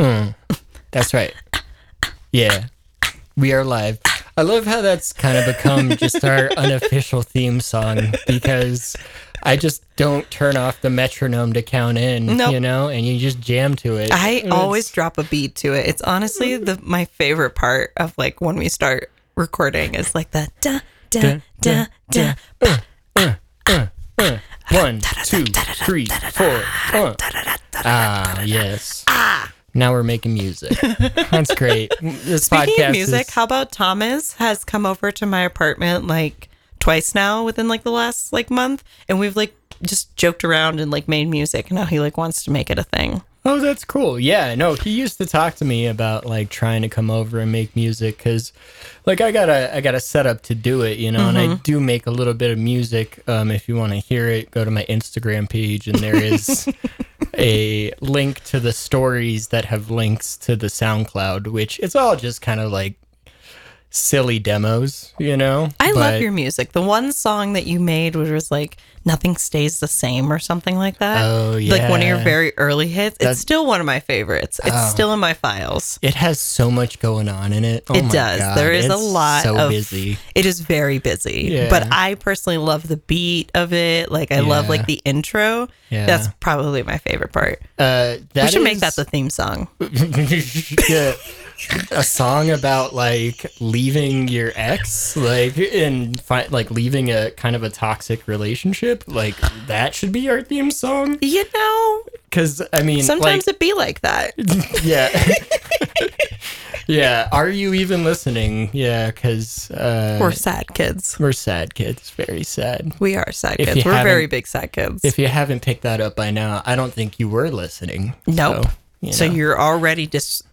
Mm, that's right. Yeah, we are live. I love how that's kind of become just our unofficial theme song because I just don't turn off the metronome to count in, Nope. you know, and you just jam to it. I It's- always drop a beat to it. It's honestly the my favorite part of like when we start recording is like the da da da da. one, two, three, four. uh. Ah, yes. Now we're making music. That's great. This Speaking podcast of music, is, how about Thomas has come over to my apartment like twice now within like the last like month, and we've like just joked around and like made music. And now he like wants to make it a thing. Oh, that's cool. Yeah, no, he used to talk to me about like trying to come over and make music because, like, I got a I got a setup to do it, you know, and I do make a little bit of music. Um, if you want to hear it, go to my Instagram page, and there is a link to the stories that have links to the SoundCloud, which it's all just kind of like silly demos, you know. I love your music. The one song that you made which was like "Nothing Stays the Same" or something like that. Oh, yeah. like one of your very early hits. It's still one of my favorites. It's Oh. still in my files. It has so much going on in it. Oh it does. God, there is a lot So of busy. It is very busy. Yeah. But I personally love the beat of it. Like I love like the intro. Yeah. That's probably my favorite part. Uh, that we should make that the theme song. yeah. A song about like leaving your ex like and fi- like leaving a kind of a toxic relationship like that should be our theme song You know, because i mean sometimes like it be like that. yeah yeah are you even listening yeah because uh We're sad kids. we're sad kids very sad We are sad If kids. We're very big sad kids. if you haven't picked that up by now i don't think you were listening Nope. so, you So know. you're already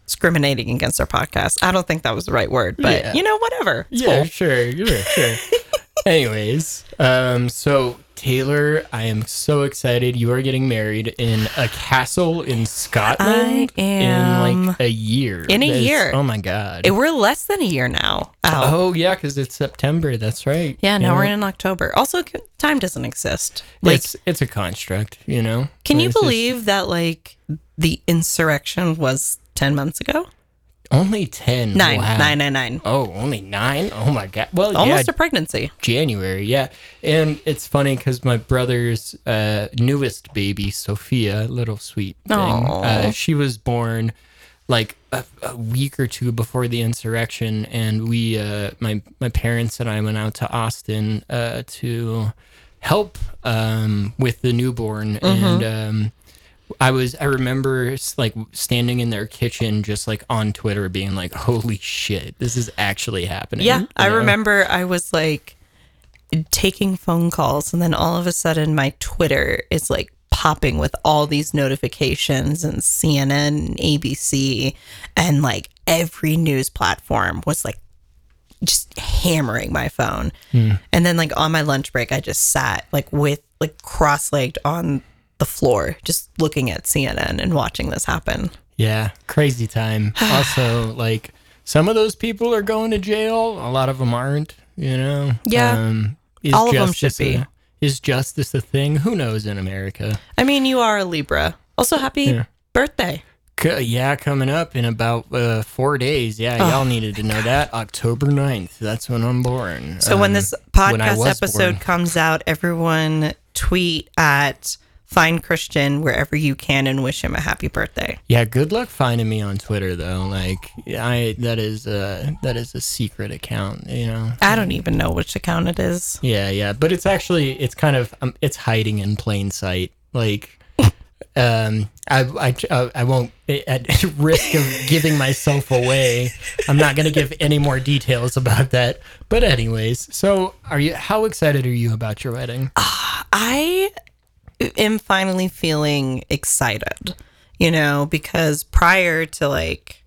discriminating against our podcast. I don't think that was the right word, but Yeah. you know, whatever. It's yeah, cool. sure, sure, sure. Anyways, um, so Taylor, I am so excited. You are getting married in a castle in Scotland in like a year. In a year. Oh my god. It- we're less than a year now. out. oh yeah, because it's September. That's right. yeah, now we're in October. Also, time doesn't exist. Like, it's it's a construct, you know. can you It's just- believe that like the insurrection was ten months ago? only ten? Nine, Wow. nine, nine, nine. Oh, only nine? Oh my god. Well, Almost yeah, a pregnancy. January, yeah. And it's funny because my brother's uh, newest baby, Sophia, little sweet thing, uh, she was born like a, a week or two before the insurrection, and we, uh, my my parents and I went out to Austin uh, to help um, with the newborn, and. Um, I was I remember like standing in their kitchen just like on Twitter being like holy shit this is actually happening. Yeah, you I know? remember I was like taking phone calls, and then all of a sudden my Twitter is like popping with all these notifications, and CNN, and ABC, and like every news platform was like just hammering my phone. Hmm. And then like on my lunch break, I just sat like with like cross legged on the floor, just looking at CNN and watching this happen. Yeah, crazy time. also, like some of those people are going to jail. A lot of them aren't. You know. Yeah. Um, is All of them should justice be. a- is justice a thing? Who knows in America? I mean, you are a Libra. Also, happy Yeah. birthday. C- yeah, coming up in about uh, four days. Yeah, y'all needed to know that. October 9th. That's when I'm born. So when Um, this when I podcast was episode born. comes out, everyone tweet at Find Christian wherever you can and wish him a happy birthday. Yeah, good luck finding me on Twitter though. Like I that is a that is a secret account, you know. I don't even know which account it is. Yeah, yeah, but it's actually it's kind of um, it's hiding in plain sight. Like, um, I I uh, I won't at risk of giving myself away. I'm not gonna give any more details about that. But anyways, so are you? How excited are you about your wedding? I am finally feeling excited, you know, because prior to like,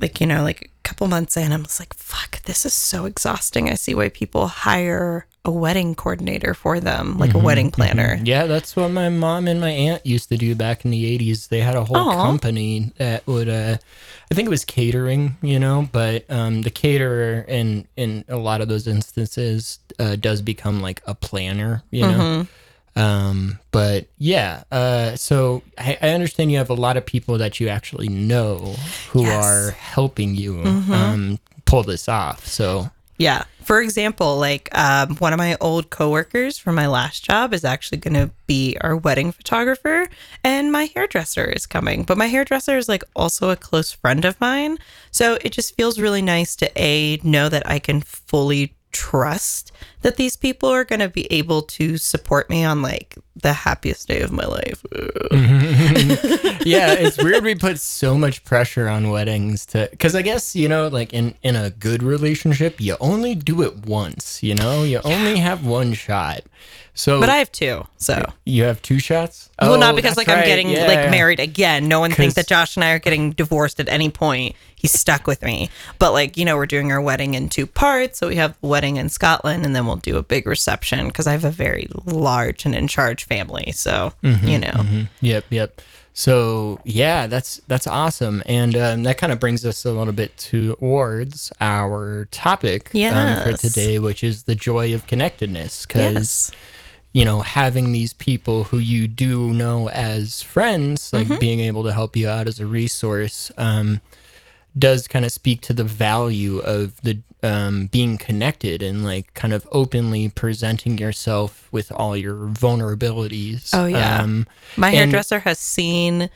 like, you know, like a couple months in, I was like, fuck, this is so exhausting. I see why people hire a wedding coordinator for them, like a wedding planner. Yeah, that's what my mom and my aunt used to do back in the 80s. They had a whole Aw. company that would uh I think it was catering, you know, but um the caterer in in a lot of those instances uh does become like a planner, you know. Um, but yeah, uh, so I, I understand you have a lot of people that you actually know who Yes. are helping you um, pull this off. So Yeah. For example, like um, one of my old coworkers from my last job is actually going to be our wedding photographer, and my hairdresser is coming. But my hairdresser is like also a close friend of mine, so it just feels really nice to a know that I can fully trust that these people are going to be able to support me on like the happiest day of my life. yeah, it's weird we put so much pressure on weddings to because I guess you know like in in a good relationship you only do it once. You know, you only have one shot. So, But I have two, so. you have two shots. well, Oh, not because like I'm getting Yeah, like yeah. married again. No one thinks that Josh and I are getting divorced at any point. He's stuck with me. But like you know, we're doing our wedding in two parts. So we have the wedding in Scotland, and then we'll do a big reception because I have a very large and in charge family. So Mm-hmm, you know, Yep, yep. So yeah, that's that's awesome, and um, that kind of brings us a little bit towards our topic um, for today, which is the joy of connectedness. Because yes, you know, having these people who you do know as friends, like Mm-hmm. being able to help you out as a resource, um, does kind of speak to the value of the um, being connected and like kind of openly presenting yourself with all your vulnerabilities. Oh, yeah. Um, my and- hairdresser has seen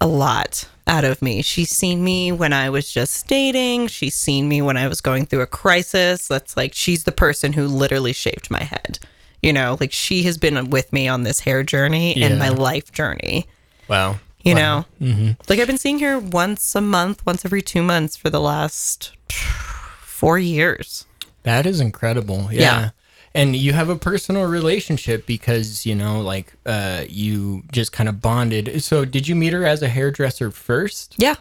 a lot out of me. She's seen me when I was just dating. She's seen me when I was going through a crisis. That's like she's the person who literally shaped my head. You know, like she has been with me on this hair journey and my life journey. wow. You Wow. know, like I've been seeing her once a month, once every two months for the last four years. That is incredible. Yeah. Yeah. And you have a personal relationship because, you know, like uh you just kind of bonded. So did you meet her as a hairdresser first? Yeah.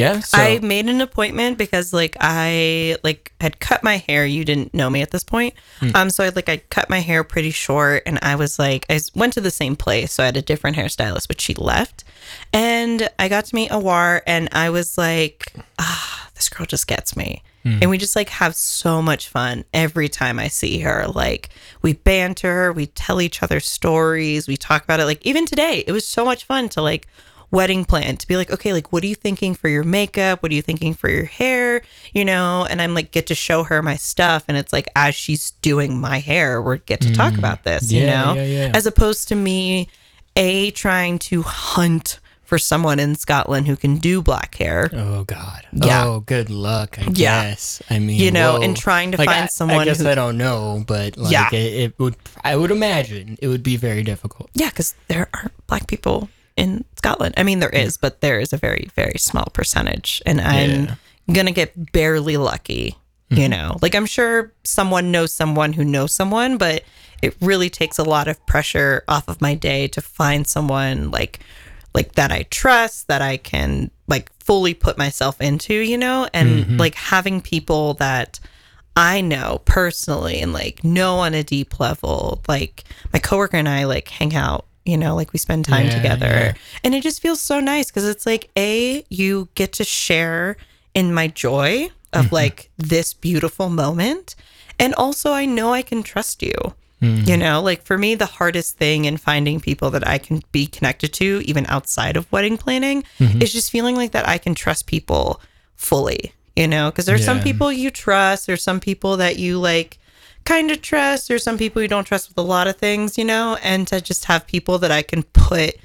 Yeah. So I made an appointment because like I like had cut my hair. You didn't know me at this point. Um so I like I cut my hair pretty short and I was like I went to the same place. So I had a different hairstylist but she left. And I got to meet Awar and I was like, ah, this girl just gets me. And we just like have so much fun every time I see her. Like we banter, we tell each other stories, we talk about it. Like even today, it was so much fun to like wedding plan to be like, okay, like what are you thinking for your makeup? What are you thinking for your hair? You know, and I'm like get to show her my stuff and it's like as she's doing my hair, we get to talk mm. about this, you know? yeah, yeah. As opposed to me a trying to hunt for someone in Scotland who can do black hair. Oh God. Yeah. Oh, good luck. I Yeah. guess. I mean, You know, whoa. and trying to Like, find I- someone I guess who- I don't know, but like Yeah. it, it would. I would imagine it would be very difficult. Yeah, because there aren't black people in Scotland. I mean, there mm. is, but there is a very, very small percentage. And I'm Yeah. going to get barely lucky, you mm-hmm. know? Like, I'm sure someone knows someone who knows someone, but it really takes a lot of pressure off of my day to find someone like, like that I trust, that I can like fully put myself into, you know? And mm-hmm. like having people that I know personally and like know on a deep level. Like my coworker and I like hang out, you know, like we spend time Yeah, together. yeah. And it just feels so nice because it's like, A, you get to share in my joy of Mm-hmm. like this beautiful moment. And also, I know I can trust you. Mm-hmm. You know, like for me, the hardest thing in finding people that I can be connected to, even outside of wedding planning, Mm-hmm. is just feeling like that I can trust people fully, you know, because there's some people you trust, there's some people that you like kind of trust, there's some people you don't trust with a lot of things, you know, and to just have people that I can put.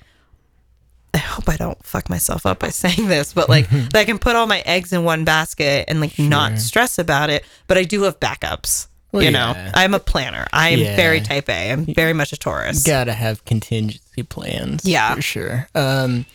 I hope I don't fuck myself up by saying this, but like that I can put all my eggs in one basket and like not stress about it. But I do have backups. Well, you know. I'm a planner. I am Yeah. very type A. I'm very much a Taurus. Gotta have contingency plans. Yeah. for sure. Um,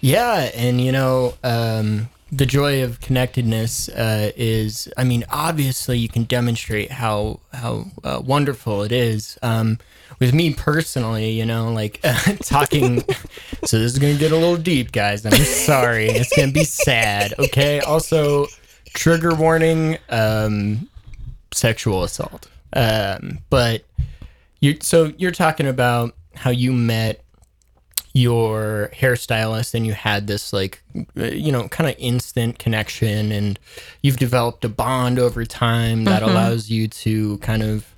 yeah, and you know, um, the joy of connectedness uh, is. I mean, obviously, you can demonstrate how how uh, wonderful it is. Um, with me personally, you know, like talking. so this is gonna get a little deep, guys. I'm sorry. It's gonna be sad. Okay. Also, trigger warning. Um, sexual assault. Um, but you so you're talking about how you met your hairstylist and you had this like uh, you know kind of instant connection and you've developed a bond over time that allows you to kind of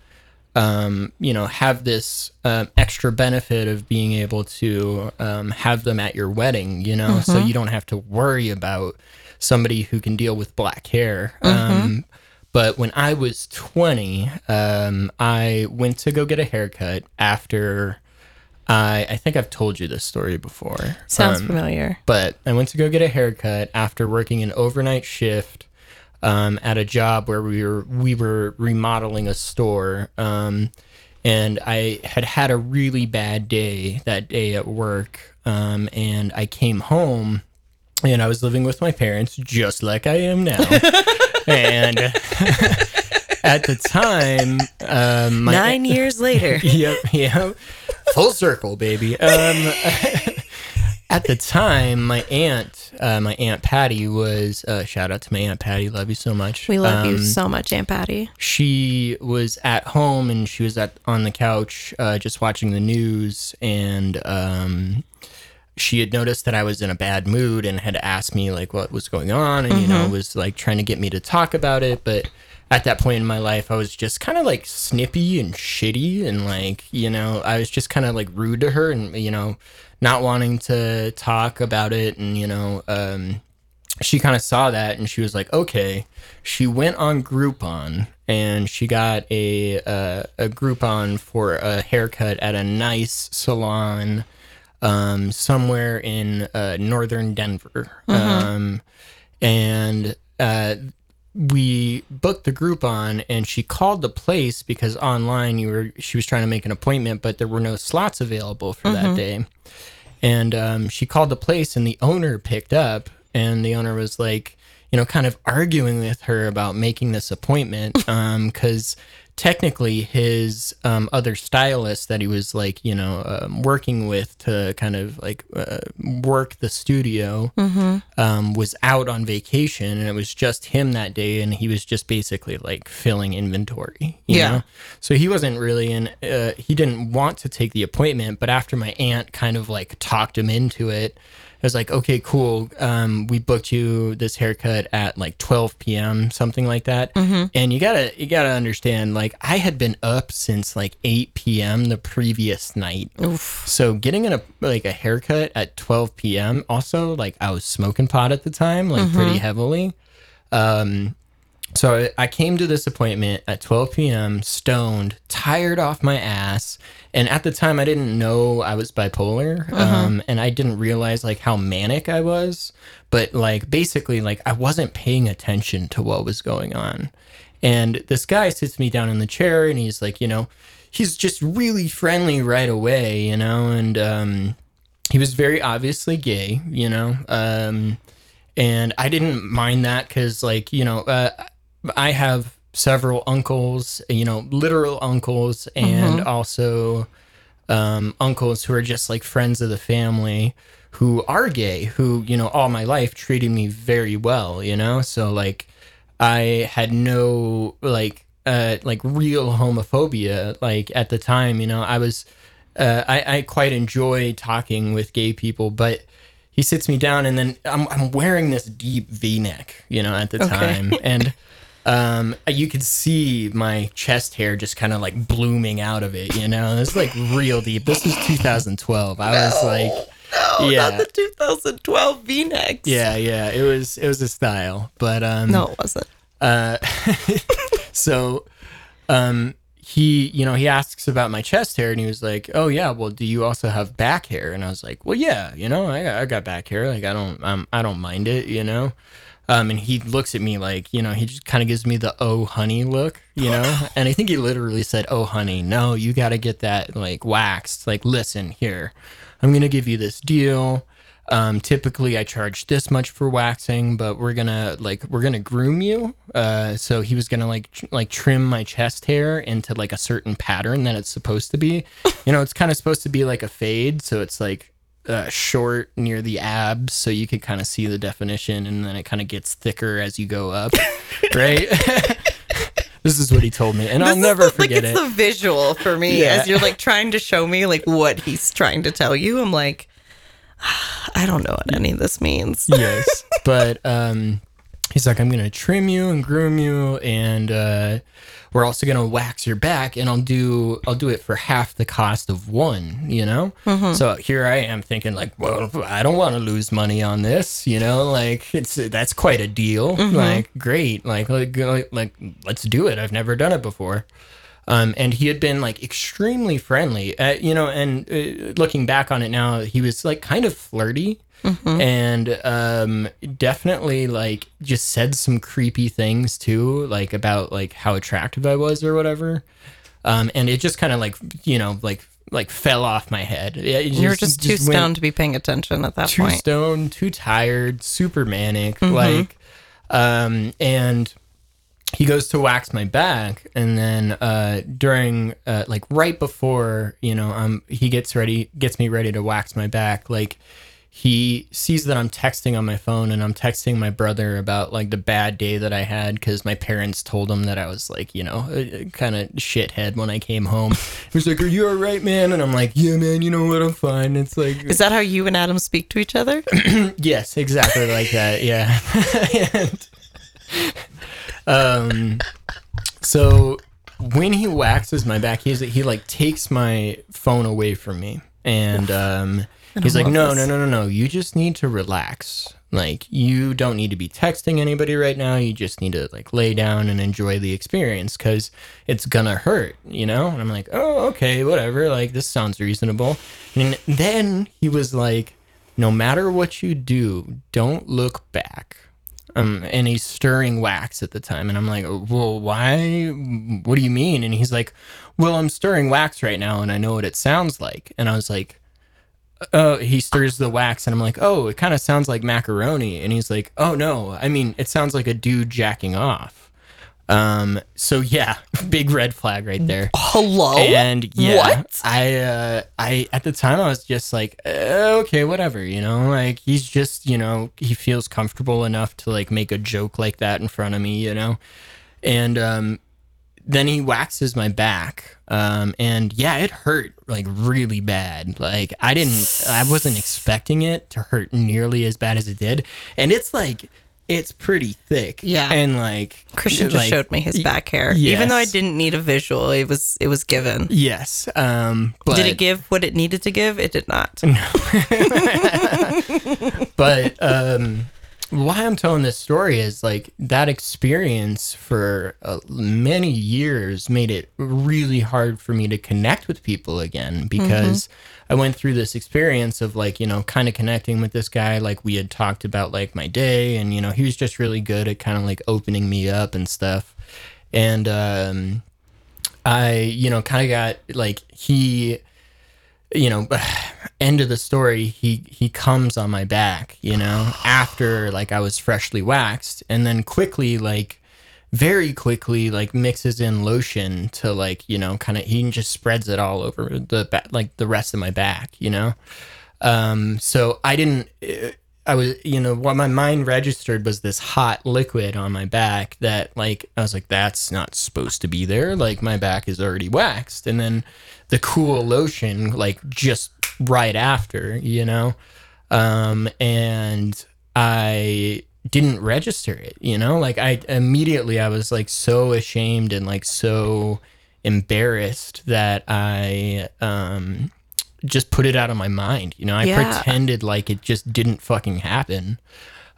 um, you know, have this um, extra benefit of being able to um, have them at your wedding, you know, so you don't have to worry about somebody who can deal with black hair. Um, but when I was 20, um, I went to go get a haircut after. I, I think I've told you this story before. Sounds Um, familiar. but I went to go get a haircut after working an overnight shift um, at a job where we were we were remodeling a store, um, and I had had a really bad day that day at work, um, and I came home. And I was living with my parents, just like I am now. and at the time, um, my, Nine years later. yep, yep. Full circle, baby. Um, at the time, my aunt, uh, my aunt Patty was. Uh, shout out to my aunt Patty. Love you so much. We love you Um, so much, Aunt Patty. She was at home and she was at on the couch, uh, just watching the news, and um, she had noticed that I was in a bad mood and had asked me like what was going on, and you know was like trying to get me to talk about it, but. At that point in my life, I was just kind of like snippy and shitty, and like, you know, I was just kind of like rude to her and, you know, not wanting to talk about it. And, you know, um, she kind of saw that and she was like, okay. She went on Groupon and she got a uh, a Groupon for a haircut at a nice salon um, somewhere in uh, northern Denver. Um, and uh, we booked the Groupon and she called the place because online you were she was trying to make an appointment, but there were no slots available for that day. And um, she called the place, and the owner picked up, and the owner was like, you know, kind of arguing with her about making this appointment because technically his um, other stylist that he was like, you know, um, working with to kind of like uh, work the studio um, was out on vacation, and it was just him that day, and he was just basically like filling inventory. You Yeah. Know? So he wasn't really in, uh, he didn't want to take the appointment, but after my aunt kind of like talked him into it, was like, okay, cool. Um, we booked you this haircut at like 12 p.m., something like that. And you gotta, you gotta understand, like I had been up since like 8 p.m. the previous night. Oof. So getting in a like a haircut at 12 p.m. Also, like I was smoking pot at the time, like pretty heavily. Um, so I- came to this appointment at 12 p.m. stoned, tired off my ass, and at the time I didn't know I was bipolar, um, and I didn't realize like how manic I was. But like basically, like I wasn't paying attention to what was going on. And this guy sits me down in the chair, and he's like, you know, he's just really friendly right away, you know, and um, he was very obviously gay, you know. Um, and I didn't mind that because, like, you know, uh, I have several uncles, you know, literal uncles, and also um, uncles who are just like friends of the family who are gay, who, you know, all my life treated me very well, you know? So, like, I had no, like, uh, like real homophobia, like, at the time, you know, I was, uh, I, I quite enjoy talking with gay people, but he sits me down and then I'm, I'm wearing this deep v-neck, you know, at the time. And, um, you could see my chest hair just kind of like blooming out of it, you know, it's like real deep. This was 2012. I was like, No, Yeah. not the 2012 V-necks. yeah, yeah, it was, it was a style, but, um, No, it wasn't. uh, so, um, he, you know, he asks about my chest hair, and he was like, "Oh yeah, well, do you also have back hair?" And I was like, "Well, yeah, you know, I got, I got back hair. Like, I don't, um, I don't mind it, you know." Um, and he looks at me like, you know, he just kind of gives me the "oh honey" look, you know. and I think he literally said, "Oh honey, no, you got to get that like waxed. Like, listen here, I'm gonna give you this deal." Um, typically I charge this much for waxing, but we're gonna like we're gonna groom you. Uh, so he was gonna like tr- like trim my chest hair into like a certain pattern that it's supposed to be. You know, it's kind of supposed to be like a fade, so it's like uh, short near the abs, so you could kind of see the definition, and then it kind of gets thicker as you go up, right? this is what he told me, and I'll This is never the- forget like, it. It's the visual for me Yeah. as you're like trying to show me like what he's trying to tell you. I'm like, I don't know what any of this means. yes but um he's like, I'm gonna trim you and groom you, and uh, we're also gonna wax your back, and I'll do I'll do it for half the cost of one, you know. So here I am thinking like, well, I don't want to lose money on this, you know, like it's that's quite a deal, like great, like like like, like let's do it. I've never done it before. Um, and he had been like extremely friendly, uh, you know. And uh, looking back on it now, he was like kind of flirty, and um, definitely like just said some creepy things too, like about like how attractive I was or whatever. Um, and it just kind of like you know like like fell off my head. It You were just too went- stoned to be paying attention at that too point. stoned, too tired, super manic, like, um, and he goes to wax my back, and then uh, during, uh, like, right before, you know, um, he gets ready, gets me ready to wax my back, like. He sees that I'm texting on my phone and I'm texting my brother about like the bad day that I had because my parents told him that I was like, you know, kind of shithead when I came home. He was like, Are you all right, man? And I'm like, Yeah, man, you know what? I'm fine. It's like, Is that how you and Adam speak to each other? Yes, exactly like that. Yeah. and, um, so when he waxes my back, he's he like takes my phone away from me, and um, he's like, "No, this. no, no, no, no. You just need to relax. Like, you don't need to be texting anybody right now. You just need to like lay down and enjoy the experience because it's gonna hurt, you know." And I'm like, "Oh, okay, whatever. Like, this sounds reasonable." And then he was like, "No matter what you do, don't look back." Um, and he's stirring wax at the time, and I'm like, "Well, why? What do you mean?" And he's like, "Well, I'm stirring wax right now, and I know what it sounds like." And I was like, "Oh," he stirs the wax, and I'm like, "Oh, it kind of sounds like macaroni." And he's like, "Oh no, I mean, it sounds like a dude jacking off." Um, so yeah, big red flag right there. Hello? And yeah, What? I, uh, I at the time I was just like, uh, okay, whatever, you know, like he's just, you know, he feels comfortable enough to like make a joke like that in front of me, you know, and um, then he waxes my back, um, and yeah, it hurt like really bad. Like I didn't, I wasn't expecting it to hurt nearly as bad as it did, and it's like. It's pretty thick, Yeah. and like Christian just like, showed me his back hair. Even though I didn't need a visual, it was it was given. Yes, um, but Did it give what it needed to give? It did not. but um why i'm telling this story is like that experience for uh, many years made it really hard for me to connect with people again because i went through this experience of like you know kind of connecting with this guy like we had talked about like my day and you know he was just really good at kind of like opening me up and stuff. And um i you know kind of got like he you know end of the story he he comes on my back you know after like i was freshly waxed and then quickly like very quickly like mixes in lotion to like you know kind of he just spreads it all over the back like the rest of my back you know? Um so i didn't uh, i was you know what my mind registered was this hot liquid on my back that like i was like that's not supposed to be there. Like my back is already waxed. And then the cool lotion like just right after you know? Um and i didn't register it you know? Like i immediately i was like so ashamed and like so embarrassed that i um just put it out of my mind you know? I Yeah. pretended like it just didn't fucking happen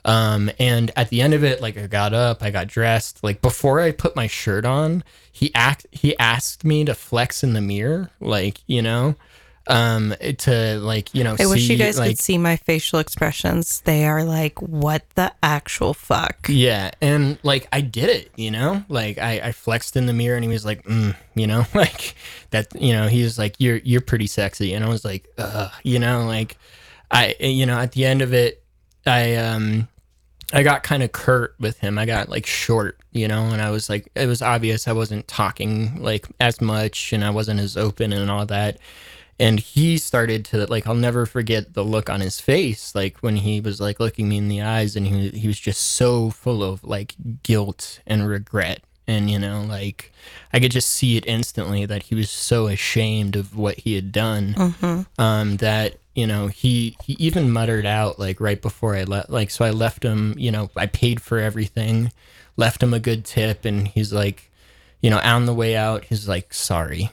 um and at the end of it like i got up i got dressed. Like before i put my shirt on he act he asked me to flex in the mirror like you know um to like you know I wish see, you guys like could see my facial expressions. They are like, what the actual fuck? Yeah, and like I did it, you know, like I, I flexed in the mirror, and he was like, mm, you know, like that, you know, he was like, you're you're pretty sexy, and I was like, Ugh, you know, like I, you know, at the end of it, I um, I got kind of curt with him. I got like short, you know, and I was like, it was obvious I wasn't talking like as much, and I wasn't as open and all that. And he started to like, I'll never forget the look on his face, like when he was like looking me in the eyes, and he he was just so full of like guilt and regret, and you know, like I could just see it instantly that he was so ashamed of what he had done, um, that you know, he he even muttered out like right before I left, like so I left him, you know, I paid for everything, left him a good tip, and he's like, you know, on the way out, he's like, sorry,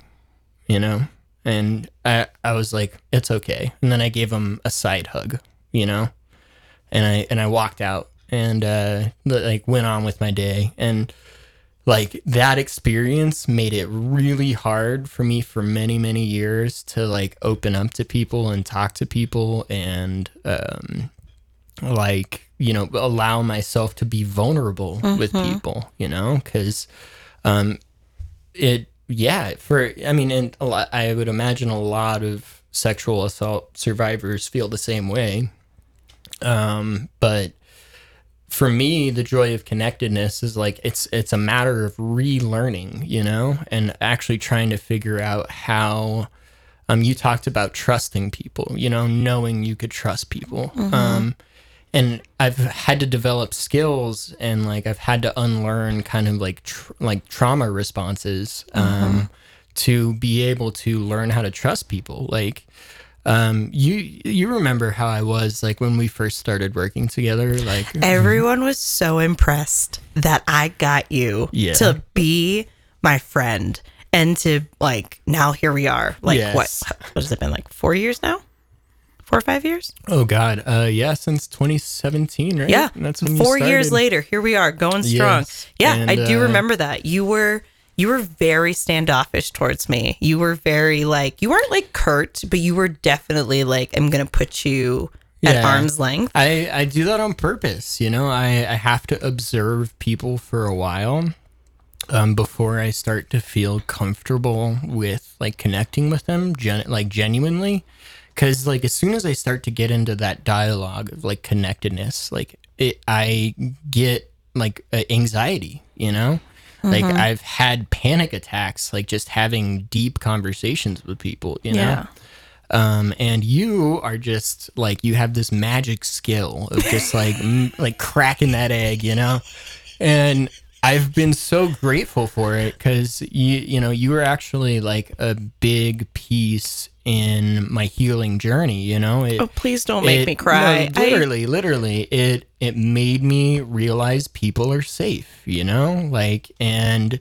you know, and I I was like, it's okay, and then I gave him a side hug, you know, and I and I walked out and uh like went on with my day. And like that experience made it really hard for me for many many years to like open up to people and talk to people and um like you know allow myself to be vulnerable with people you know? Cuz um it yeah for i mean and a lot, i would imagine a lot of sexual assault survivors feel the same way. Um but for me the joy of connectedness is like it's it's a matter of relearning you know and actually trying to figure out how um you talked about trusting people you know knowing you could trust people. Um and I've had to develop skills and like I've had to unlearn kind of like tr- like trauma responses um to be able to learn how to trust people. Like um you you remember how I was like when we first started working together like Everyone was so impressed that I got you Yeah. to be my friend and to like now here we are. Like Yes. what what has it been like 4 years now? 4 or 5 years? oh god uh yeah since 2017 right Yeah. that's when you 4 years later, here we are going strong. Yes. Yeah, I do uh, remember that. You were you were very standoffish towards me. You were very like you weren't like curt, but you were definitely like I'm going to put you at arm's length. I, I do that on purpose. You know, I, I have to observe people for a while um, before I start to feel comfortable with like connecting with them, gen- like genuinely. Cause like as soon as I start to get into that dialogue of like connectedness, like it, I get like uh, anxiety, you know? Like I've had panic attacks, like just having deep conversations with people, you know? Yeah. um, and you are just like you have this magic skill of just like m- like cracking that egg, you know. And I've been so grateful for it because you you know you were actually like a big piece in my healing journey. You know, it, Oh, please don't make it- me cry. no, I- literally, literally, it it made me realize people are safe. You know, like and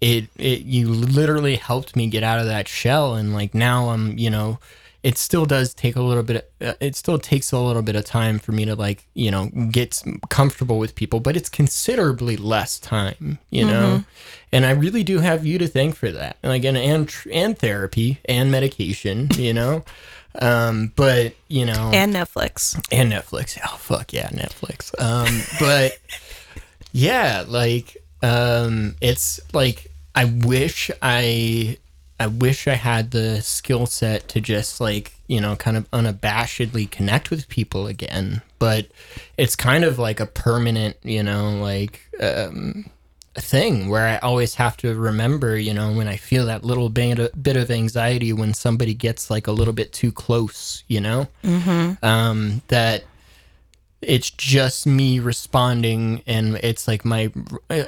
it it you literally helped me get out of that shell and like now I'm you know it still does take a little bit uh, it still takes a little bit of time for me to like you know get comfortable with people but it's considerably less time you know and I really do have you to thank for that and again and and therapy and medication you know um but you know and Netflix. and Netflix. Oh fuck yeah, Netflix. Um, but yeah, like um, it's like I wish I I wish I had the skill set to just like you know kind of unabashedly connect with people again. But it's kind of like a permanent, you know, like um, thing where I always have to remember, you know, when I feel that little bit of, bit of anxiety when somebody gets like a little bit too close, you know, um, that it's just me responding and it's like my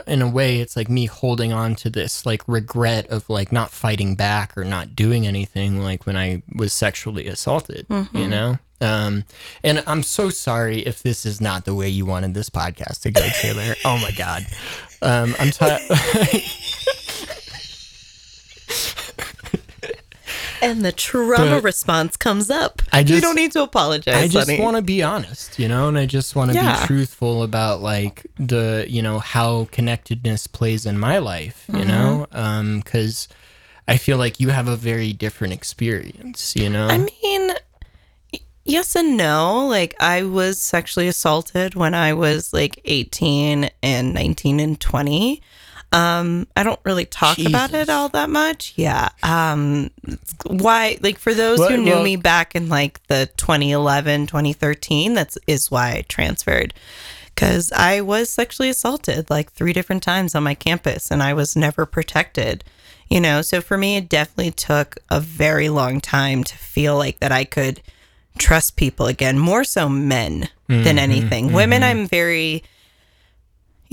in a way it's like me holding on to this like regret of like not fighting back or not doing anything like when i was sexually assaulted you know? Um and i'm so sorry if this is not the way you wanted this podcast to go taylor. Oh my god. Um i'm t- And the trauma But response comes up. I you just- don't need to apologize. I just want to be honest, you know, and I just want to Yeah. be truthful about like the, you know, how connectedness plays in my life, you know, um, because I feel like you have a very different experience, you know. I mean, yes and no. Like, I was sexually assaulted when I was like 18 and 19 and 20. Um, I don't really talk about it all that much. Yeah. Um, why, like, for those Well- who knew well- me back in like the 2011, 2013, that's is why I transferred. Because I was sexually assaulted like three different times on my campus and I was never protected you know so for me it definitely took a very long time to feel like that i could trust people again more so men than anything women i'm very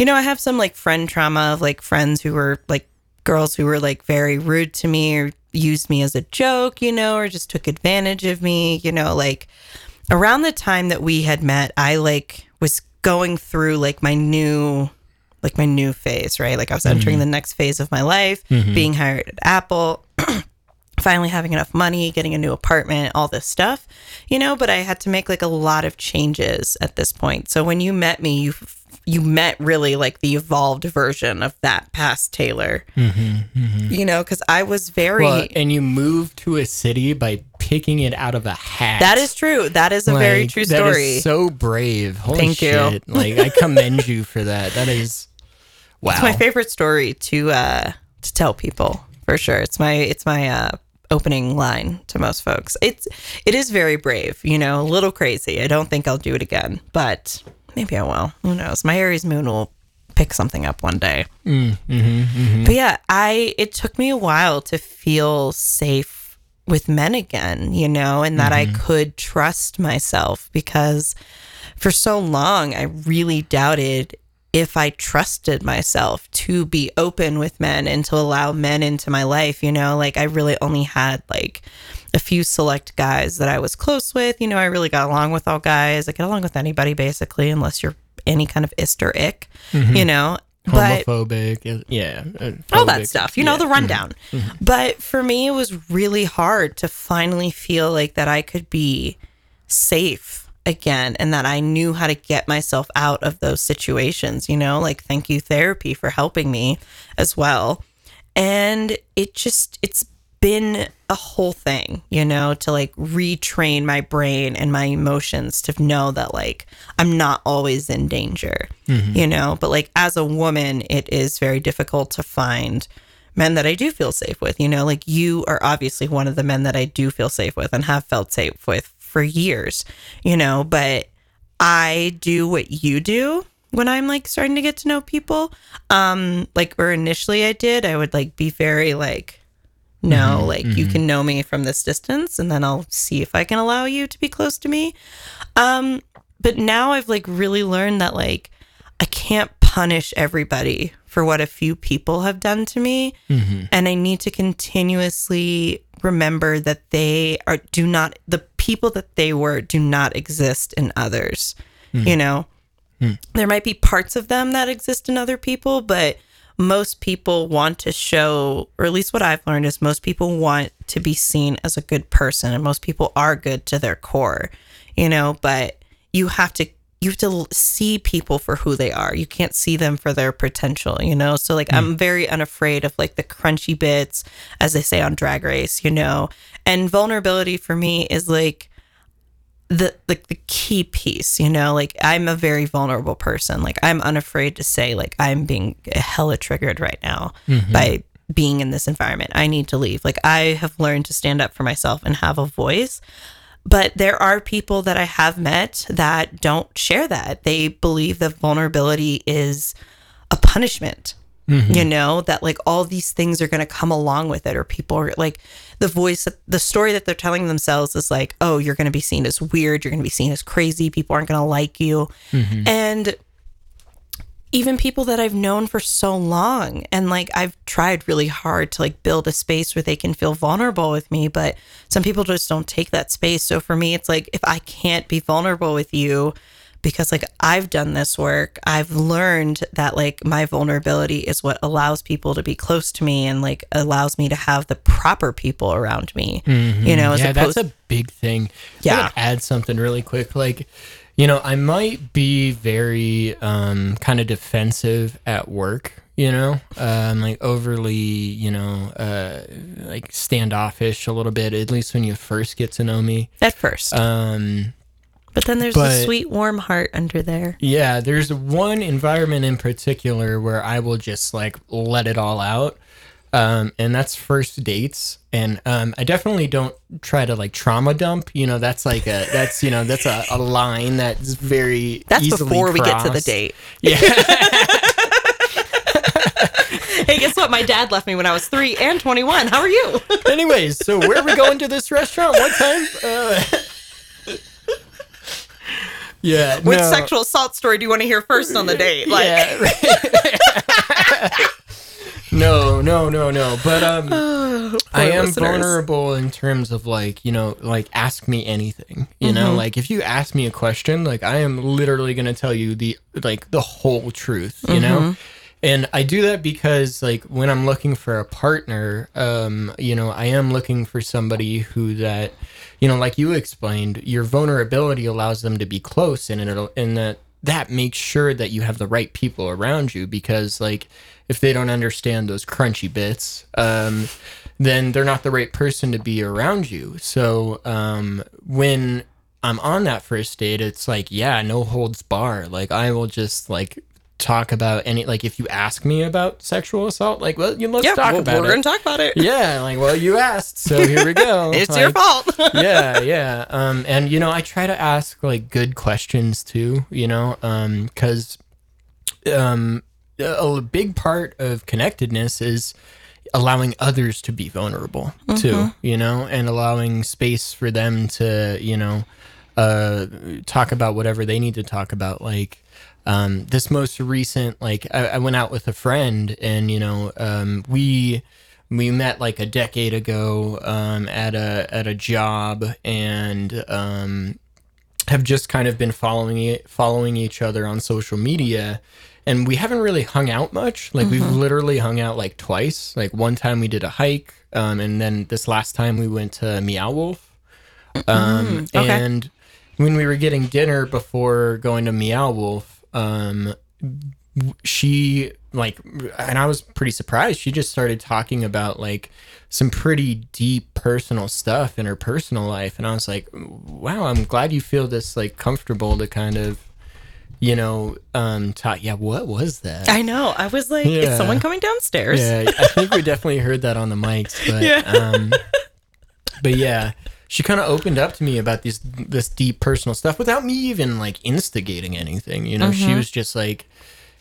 you know i have some like friend trauma of like friends who were like girls who were like very rude to me or used me as a joke, you know, or just took advantage of me, you know, like around the time that we had met, I like was going through like my new like my new phase, right? Like I was entering mm-hmm. the next phase of my life, mm-hmm. being hired at Apple, finally having enough money, getting a new apartment, all this stuff, you know, but I had to make like a lot of changes at this point. So when you met me, you you met really like the evolved version of that past Taylor. You know, cuz I was very Well, and you moved to a city by picking it out of a hat. That is true. That is a very true story. is so brave. Holy Thank you. Like I commend you for that. That is wow. It's my favorite story to uh to tell people for sure. It's my it's my uh opening line to most folks. It's it is very brave, you know, a little crazy. I don't think I'll do it again, but maybe I will. Who knows? My Aries moon will pick something up one day. Mm, mm-hmm, mm-hmm. But yeah, I it took me a while to feel safe with men again, you know, and that I mm-hmm. could trust myself because for so long I really doubted if I trusted myself to be open with men and to allow men into my life, you know, like I really only had like a few select guys that I was close with. You know, I really got along with all guys. I get along with anybody basically, unless you're any kind of ist or ick, you know. But homophobic. Yeah. uh, all that stuff, you know, Yeah. Mm-hmm. the rundown. But for me, it was really hard to finally feel like that I could be safe again and that I knew how to get myself out of those situations, you know, like thank you therapy for helping me as well. And it just, it's been a whole thing, you know, to like retrain my brain and my emotions to know that like I'm not always in danger, you know, but like as a woman, it is very difficult to find men that I do feel safe with, you know, like you are obviously one of the men that I do feel safe with and have felt safe with for years, you know, but I do what you do when I'm like starting to get to know people. Um, like or initially I did, I would like be very like no, mm-hmm. like you mm-hmm. can know me from this distance and then I'll see if I can allow you to be close to me. Um, but now I've like really learned that like I can't punish everybody for what a few people have done to me. Mm-hmm. And I need to continuously remember that they are do not the people that they were do not exist in others. You know? Mm. There might be parts of them that exist in other people, but most people want to show, or at least what I've learned is most people want to be seen as a good person, and most people are good to their core, you know. But you have to you have to see people for who they are. You can't see them for their potential, you know. So like, I'm hmm. very unafraid of like the crunchy bits, as they say on Drag Race, you know. And vulnerability for me is like the like the key piece you know like i'm a very vulnerable person. Like i'm unafraid to say like i'm being hella triggered right now mm-hmm. by being in this environment. I need to leave. Like i have learned to stand up for myself and have a voice. But there are people that i have met that don't share that. They believe that vulnerability is a punishment mm-hmm. you know that like all these things are going to come along with it or people are like the voice the story that they're telling themselves is like oh you're going to be seen as weird you're going to be seen as crazy people aren't going to like you. Mm-hmm. And even people that I've known for so long and like I've tried really hard to like build a space where they can feel vulnerable with me but some people just don't take that space. So for me it's like if I can't be vulnerable with you because like I've done this work I've learned that like my vulnerability is what allows people to be close to me and like allows me to have the proper people around me you know as yeah, opposed that's a big thing. Yeah. Add something really quick. Like, you know, I might be very um, kind of defensive at work. You know, um, like overly, you know, uh, like standoffish a little bit. At least when you first get to know me. at first Um, but then there's but- a sweet warm heart under there Yeah, there's one environment in particular where I will just like let it all out. Um, and that's first dates. And um, I definitely don't try to like trauma dump. You know, that's like a that's you know that's a, a line that's very that's before we get to the date Yeah, Hey, guess what? My dad left me when I was three and 21. How are you? Anyways, so where are we going to this restaurant? What time? Uh, yeah. Which no. sexual assault story do you want to hear first on the date? Like, yeah. no, no, no, no. But um, I am listeners. vulnerable in terms of like you know, like ask me anything. You know, like if you ask me a question, like I am literally gonna tell you the like the whole truth. You know. And I do that because, like, when I'm looking for a partner, um, you know, I am looking for somebody who that, you know, like you explained, your vulnerability allows them to be close, and it'll, and that that makes sure that you have the right people around you because, like, if they don't understand those crunchy bits, um, then they're not the right person to be around you. So, um, when I'm on that first date, it's like, yeah, no holds bar. Like, I will just like talk about any like if you ask me about sexual assault, like, well, you let's Yeah, talk well, about we're it. gonna talk about it. yeah, like, well, you asked, so here we go. It's your fault. yeah, yeah. Um, and you know, I try to ask like good questions too. You know, um, because um, a a big part of connectedness is allowing others to be vulnerable too. You know, and allowing space for them to, you know, uh, talk about whatever they need to talk about, like. Um, this most recent, like, I, I went out with a friend, and you know, um, we we met like a decade ago um, at a at a job and um, have just kind of been following it, following each other on social media. And we haven't really hung out much. Like we've literally hung out like twice. Like one time we did a hike um, and then this last time we went to meow wolf. Um, okay. and when we were getting dinner before going to meow wolf um, she like and i was pretty surprised she just started talking about like some pretty deep personal stuff in her personal life and i was like wow i'm glad you feel this like comfortable to kind of you know um talk yeah what was that I know. I was like, Yeah. is someone coming downstairs? yeah i think we definitely heard that on the mics but Yeah. um but yeah she kind of opened up to me about this this deep personal stuff without me even like instigating anything you know? She was just like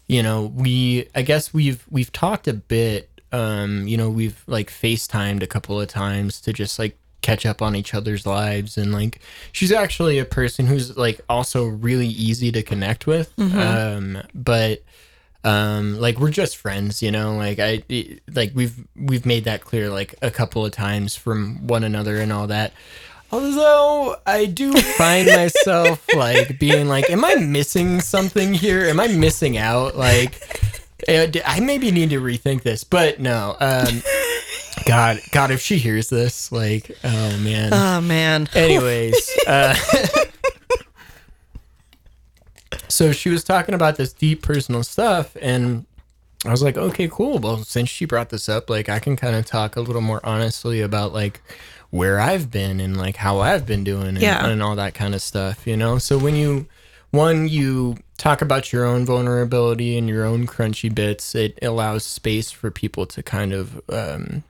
you know we i guess we've we've talked a bit um you know we've like facetimed a couple of times to just like catch up on each other's lives and like she's actually a person who's like also really easy to connect with um but um like we're just friends you know? Like i like we've we've made that clear like a couple of times from one another and all that. Although i do find myself like being like am i missing something here? Am i missing out? Like i maybe need to rethink this but no um god god if she hears this like oh man. Oh man. Anyways, uh, so she was talking about this deep personal stuff, and I was like, okay, cool. Well, since she brought this up, like, I can kind of talk a little more honestly about like where I've been and like how I've been doing and, Yeah. and all that kind of stuff, you know. So when you one you talk about your own vulnerability and your own crunchy bits, it allows space for people to kind of um,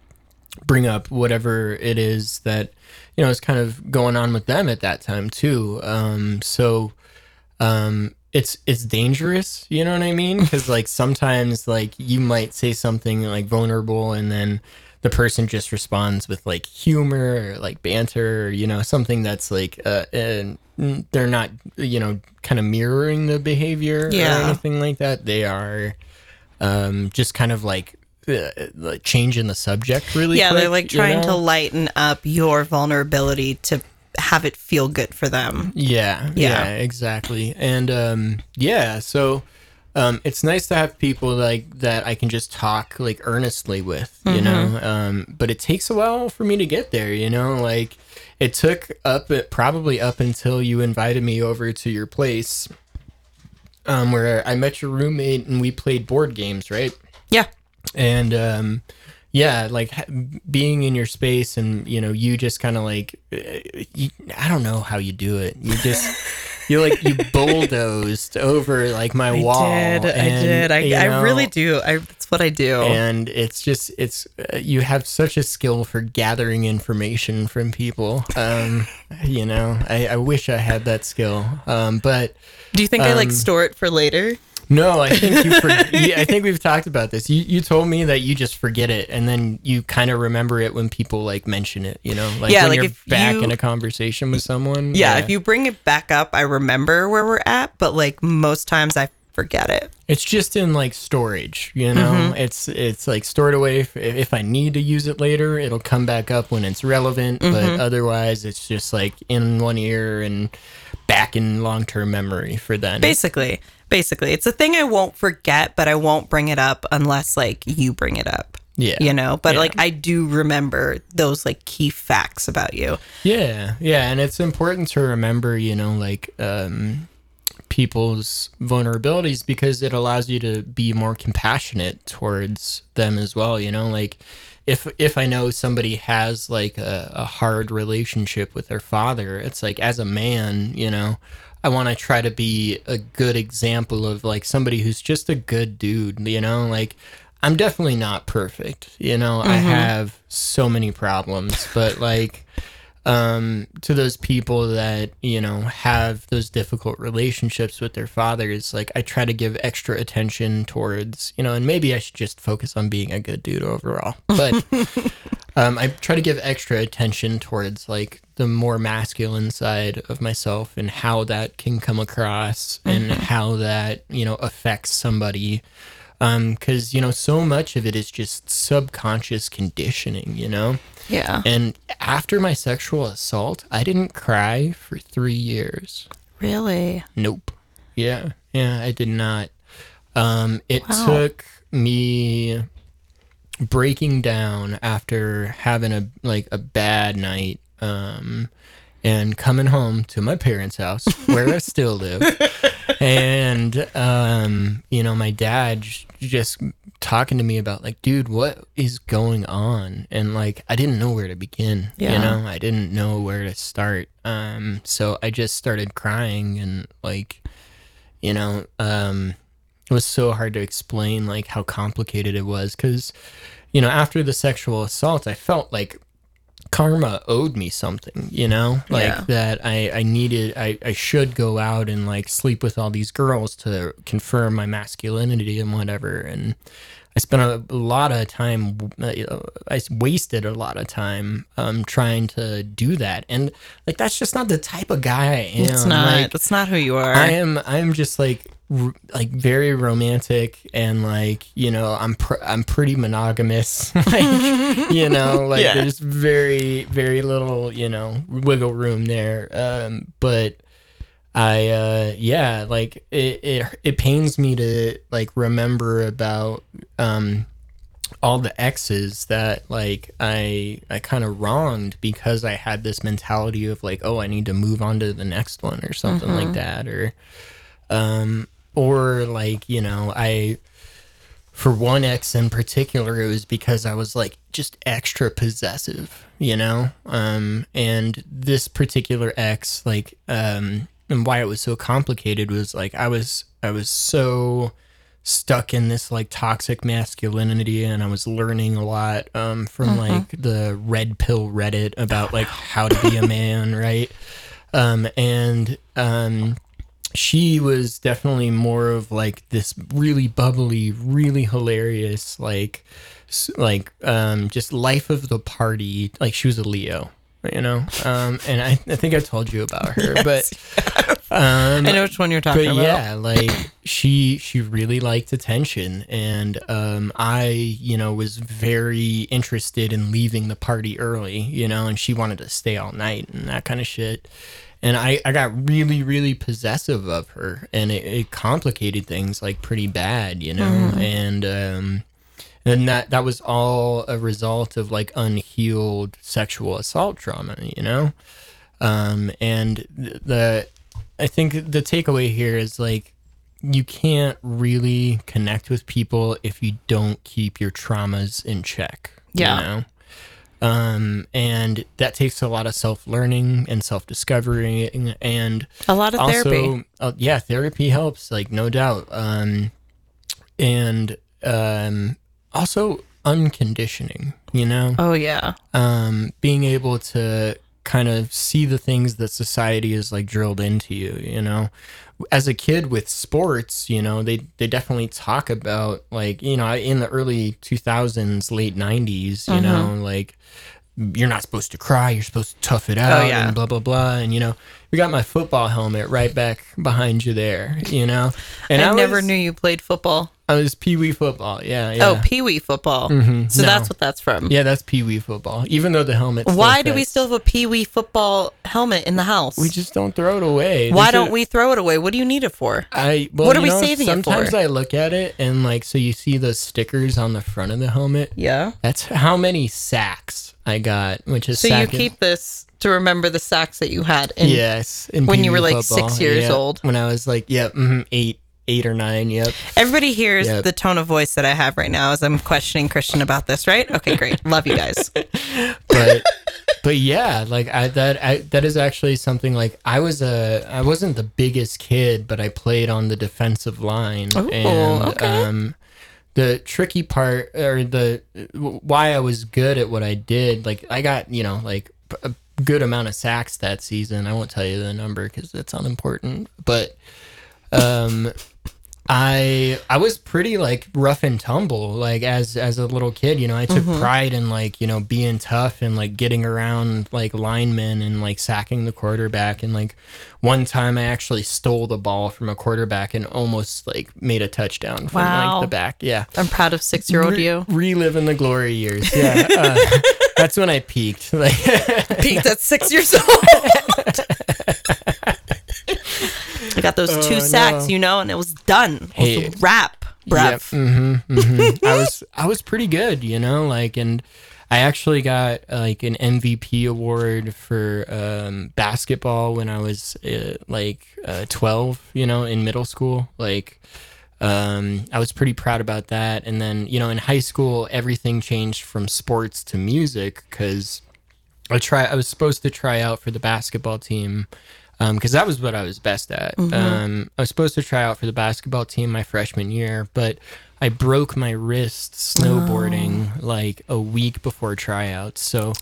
bring up whatever it is that you know is kind of going on with them at that time too. Um, so um, it's it's dangerous, you know what I mean? Because like sometimes like you might say something like vulnerable and then the person just responds with like humor or like banter or you know something that's like uh, and they're not you know kind of mirroring the behavior or anything like that. They are um, just kind of like uh, like changing the subject really Yeah, quick, they're like you trying to lighten up your vulnerability to have it feel good for them. Yeah, Yeah. yeah, exactly. And um yeah, so um it's nice to have people like that I can just talk like earnestly with, you know. Um but it takes a while for me to get there, you know, like it took up it probably up until you invited me over to your place um where I met your roommate and we played board games, right? Yeah. and um yeah like ha- being in your space and you know you just kind of like uh, you, i don't know how you do it you just—you're like you bulldozed over like my wall I did. I did. I, I know, really do. I, that's what I do. and it's just it's uh, you have such a skill for gathering information from people um you know i, I wish i had that skill um but do you think I like um, store it for later? No, I think you. For, yeah, I think we've talked about this. You you told me that you just forget it, and then you kind of remember it when people like mention it. You know, like Yeah, when like you're back you- in a conversation with someone. Yeah, if you bring it back up, I remember where we're at, but like most times I forget it. It's just in like storage, you know. Mm-hmm. It's it's like stored away. If, if I need to use it later, it'll come back up when it's relevant. Mm-hmm. But otherwise, it's just like in one ear and back in long term memory for then. Basically, basically, it's a thing I won't forget, but I won't bring it up unless like you bring it up. Yeah. You know, but Yeah. like I do remember those like key facts about you. Yeah, yeah, and it's important to remember, you know, like um, people's vulnerabilities because it allows you to be more compassionate towards them as well. You know, like if if I know somebody has like a, a hard relationship with their father, it's like as a man, you know. I want to try to be a good example of like somebody who's just a good dude, you know, like I'm definitely not perfect, you know. I mm-hmm. have so many problems, but like um to those people that you know have those difficult relationships with their fathers like i try to give extra attention towards you know and maybe i should just focus on being a good dude overall but um i try to give extra attention towards like the more masculine side of myself and how that can come across and how that you know affects somebody. Um because you know so much of it is just subconscious conditioning you know Yeah. and after my sexual assault, I didn't cry for three years. Really? Nope. Yeah. Yeah, I did not. Um, it Wow. took me breaking down after having a like a bad night um and coming home to my parents' house where I still live. And um you know, my dad just talking to me about like, dude, what is going on? And like I didn't know where to begin, Yeah. you know? I didn't know where to start. Um so I just started crying and like you know, um it was so hard to explain like how complicated it was cuz you know, after the sexual assault, I felt like karma owed me something, you know, like Yeah. that I, I needed, I, I should go out and like sleep with all these girls to confirm my masculinity and whatever. And I spent a, a lot of time, uh, I wasted a lot of time um, trying to do that. And like, that's just not the type of guy I am. It's not. Like, That's not who you are. I am I am just like r- like very romantic and like you know I'm pr- I'm pretty monogamous. Like you know like Yeah. there's very very little you know wiggle room there. Um but I uh yeah like it it, it pains me to like remember about um all the exes that like I I kind of wronged because I had this mentality of like oh I need to move on to the next one or something like that or um or like you know I for one ex in particular it was because I was like just extra possessive you know? Um and this particular ex like um and why it was so complicated was like I was I was so stuck in this like toxic masculinity and I was learning a lot um from like the red pill reddit about like how to be a man right? Um and um she was definitely more of like this really bubbly really hilarious like like um just life of the party. Like she was a leo you know? Um and i, I think i told you about her but um I know which one you're talking but about. yeah like she she really liked attention. And um i you know was very interested in leaving the party early you know and she wanted to stay all night and that kind of shit and i i got really really possessive of her and it, it complicated things like pretty bad you know? And um and that that was all a result of like unhealed sexual assault trauma you know? Um and the i think the takeaway here is like you can't really connect with people if you don't keep your traumas in check Yeah. you know um and that takes a lot of self-learning and self-discovery and A lot of also therapy. uh, yeah therapy helps like no doubt um and um also unconditioning you know Oh yeah. um being able to kind of see the things that society is like drilled into you you know? As a kid with sports you know they they definitely talk about like you know in the early 2000s late 90s you mm-hmm. know like you're not supposed to cry. You're supposed to tough it oh, out Oh, yeah. and blah blah blah. And you know, we got my football helmet right back behind you there. You know, and I, never was, knew you played football. I was pee wee football. Yeah, yeah. Oh, Pee Wee football. Mm-hmm, so No. that's what that's from. yeah, that's pee wee football. Even though the helmet. Why do we still have a Pee Wee football helmet in the house? We just don't throw it away. Why don't we throw it away? What do you need it for? I well, What are we know, saving it sometimes for? I look at it and like so you see the stickers on the front of the helmet. Yeah. That's how many sacks I got, which is So you sack- keep this to remember the sacks that you had. In, yes in when you were, like, football. six years Yeah. old. When I was like yeah mhm, eight eight or nine. Yep. Everybody hears Yep. the tone of voice that I have right now as I'm questioning Christian about this, right? Okay, great. Love you guys. But but yeah, like I that I, that is actually something like I was a I wasn't the biggest kid, but I played on the defensive line Ooh, and okay. um the tricky part or the why I was good at what I did, like I got, you know, like a good amount of sacks that season. I won't tell you the number cuz it's unimportant, but um I I was pretty like rough and tumble like as as a little kid, you know. I took pride in like, you know, being tough and like getting around like linemen and like sacking the quarterback and like one time I actually stole the ball from a quarterback and almost like made a touchdown from Wow. like the back. Yeah. I'm proud of six year old Re- you. reliving the glory years. Yeah. Uh, that's when I peaked. Like Peaked at six years old. I got those two Oh, sacks, no. you know, and it was done. It was Hey. a wrap, bruv. hmm hmm I was I was pretty good, you know, like and I actually got like an MVP award for um, basketball when I was uh, like uh, 12, you know, in middle school. Like um, I was pretty proud about that. And then, you know, in high school, everything changed from sports to music because I try. I was supposed to try out for the basketball team because that was what I was best at. Um, I was supposed to try out for the basketball team my freshman year, but I broke my wrist snowboarding like a week before tryouts. So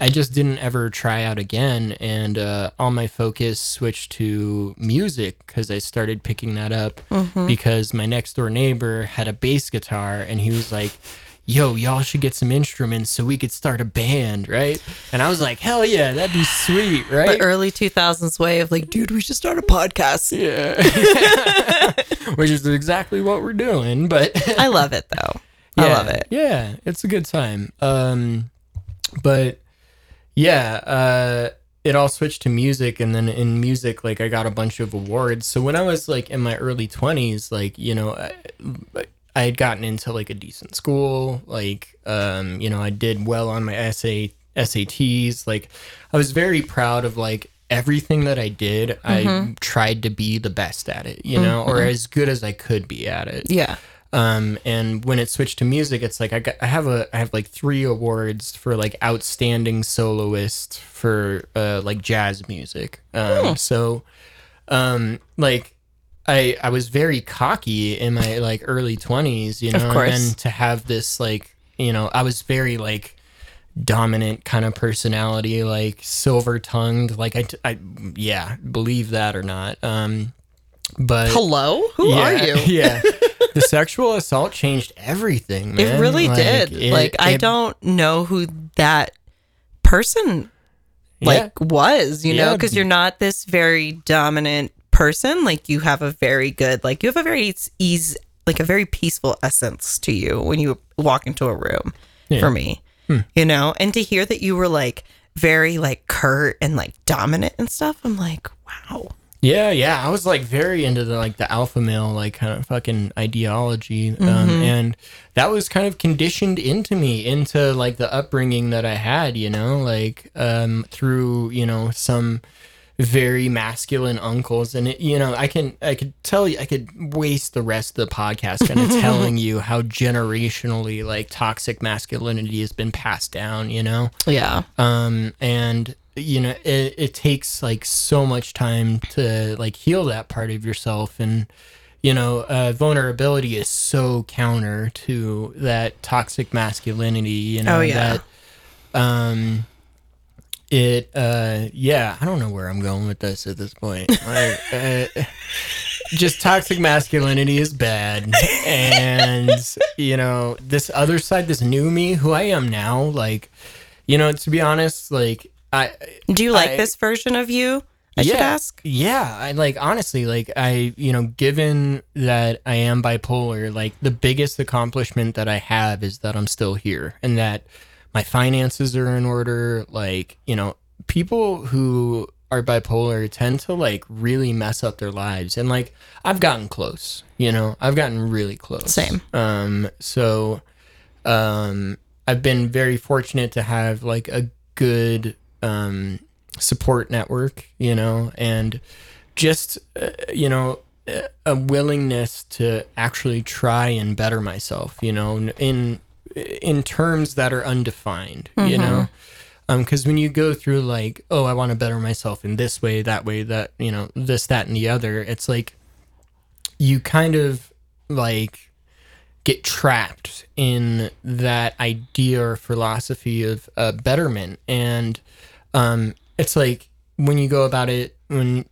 I just didn't ever try out again, and uh, all my focus switched to music because I started picking that up because my next door neighbor had a bass guitar, and he was like yo, y'all should get some instruments so we could start a band, right? And I was like, hell yeah, that'd be sweet, right? The early 2000s way of like, dude, we should start a podcast. yeah. Which is exactly what we're doing, but I love it though. I love it. Yeah, it's a good time. Um, but yeah, uh, it all switched to music, and then in music, like I got a bunch of awards. So when I was like in my early twenties, like you know, I, I had gotten into like a decent school. Like, um, you know, I did well on my essay SATs. Like, I was very proud of like everything that I did. I tried to be the best at it, you know, or as good as I could be at it. Yeah. Um, and when it switched to music, it's like I got I have a I have like three awards for like outstanding soloist for uh like jazz music. Um, so um like I I was very cocky in my like early twenties, you know, course. and to have this like you know I was very like dominant kind of personality, like silver tongued, like I I yeah believe that or not. Um, but Hello? Who yeah, are you? yeah. The sexual assault changed everything, man. It really Like, did. it- like I it- don't know who that person like was, you know, because you're not this very dominant person. Like you have a very good, like you have a very ease, like a very peaceful essence to you when you walk into a room. Yeah. For me, Hmm. you know, and to hear that you were like very like curt and like dominant and stuff, I'm like, wow. Yeah, yeah. I was like very into the like the alpha male like kind of fucking ideology, um, Mm-hmm. and that was kind of conditioned into me into like the upbringing that I had, you know, like um, through you know some very masculine uncles and it, you know i can i could tell you i could waste the rest of the podcast kind of telling you how generationally like toxic masculinity has been passed down you know Yeah. um and you know it, it takes like so much time to like heal that part of yourself and you know uh, vulnerability is so counter to that toxic masculinity you know Oh, yeah. that um it uh yeah i don't know where i'm going with this at this point like, uh, just toxic masculinity is bad and you know this other side this new me who i am now like You know, to be honest, like I Do you like I- this version of you? I should ask. Yeah, I like honestly, like I, you know, given that I am bipolar, like the biggest accomplishment that I have is that I'm still here and that my finances are in order. Like, you know, people who are bipolar tend to like really mess up their lives and like I've gotten close, you know. I've gotten really close. Same. Um so um I've been very fortunate to have like a good um support network, you know, and just uh, you know a- a willingness to actually try and better myself, you know, in in terms that are undefined, you know. Um, because when you go through like, oh, I want to better myself in this way, that way, that you know, this, that, and the other, it's like you kind of like get trapped in that idea or philosophy of uh, betterment and um, it's like when you go about it when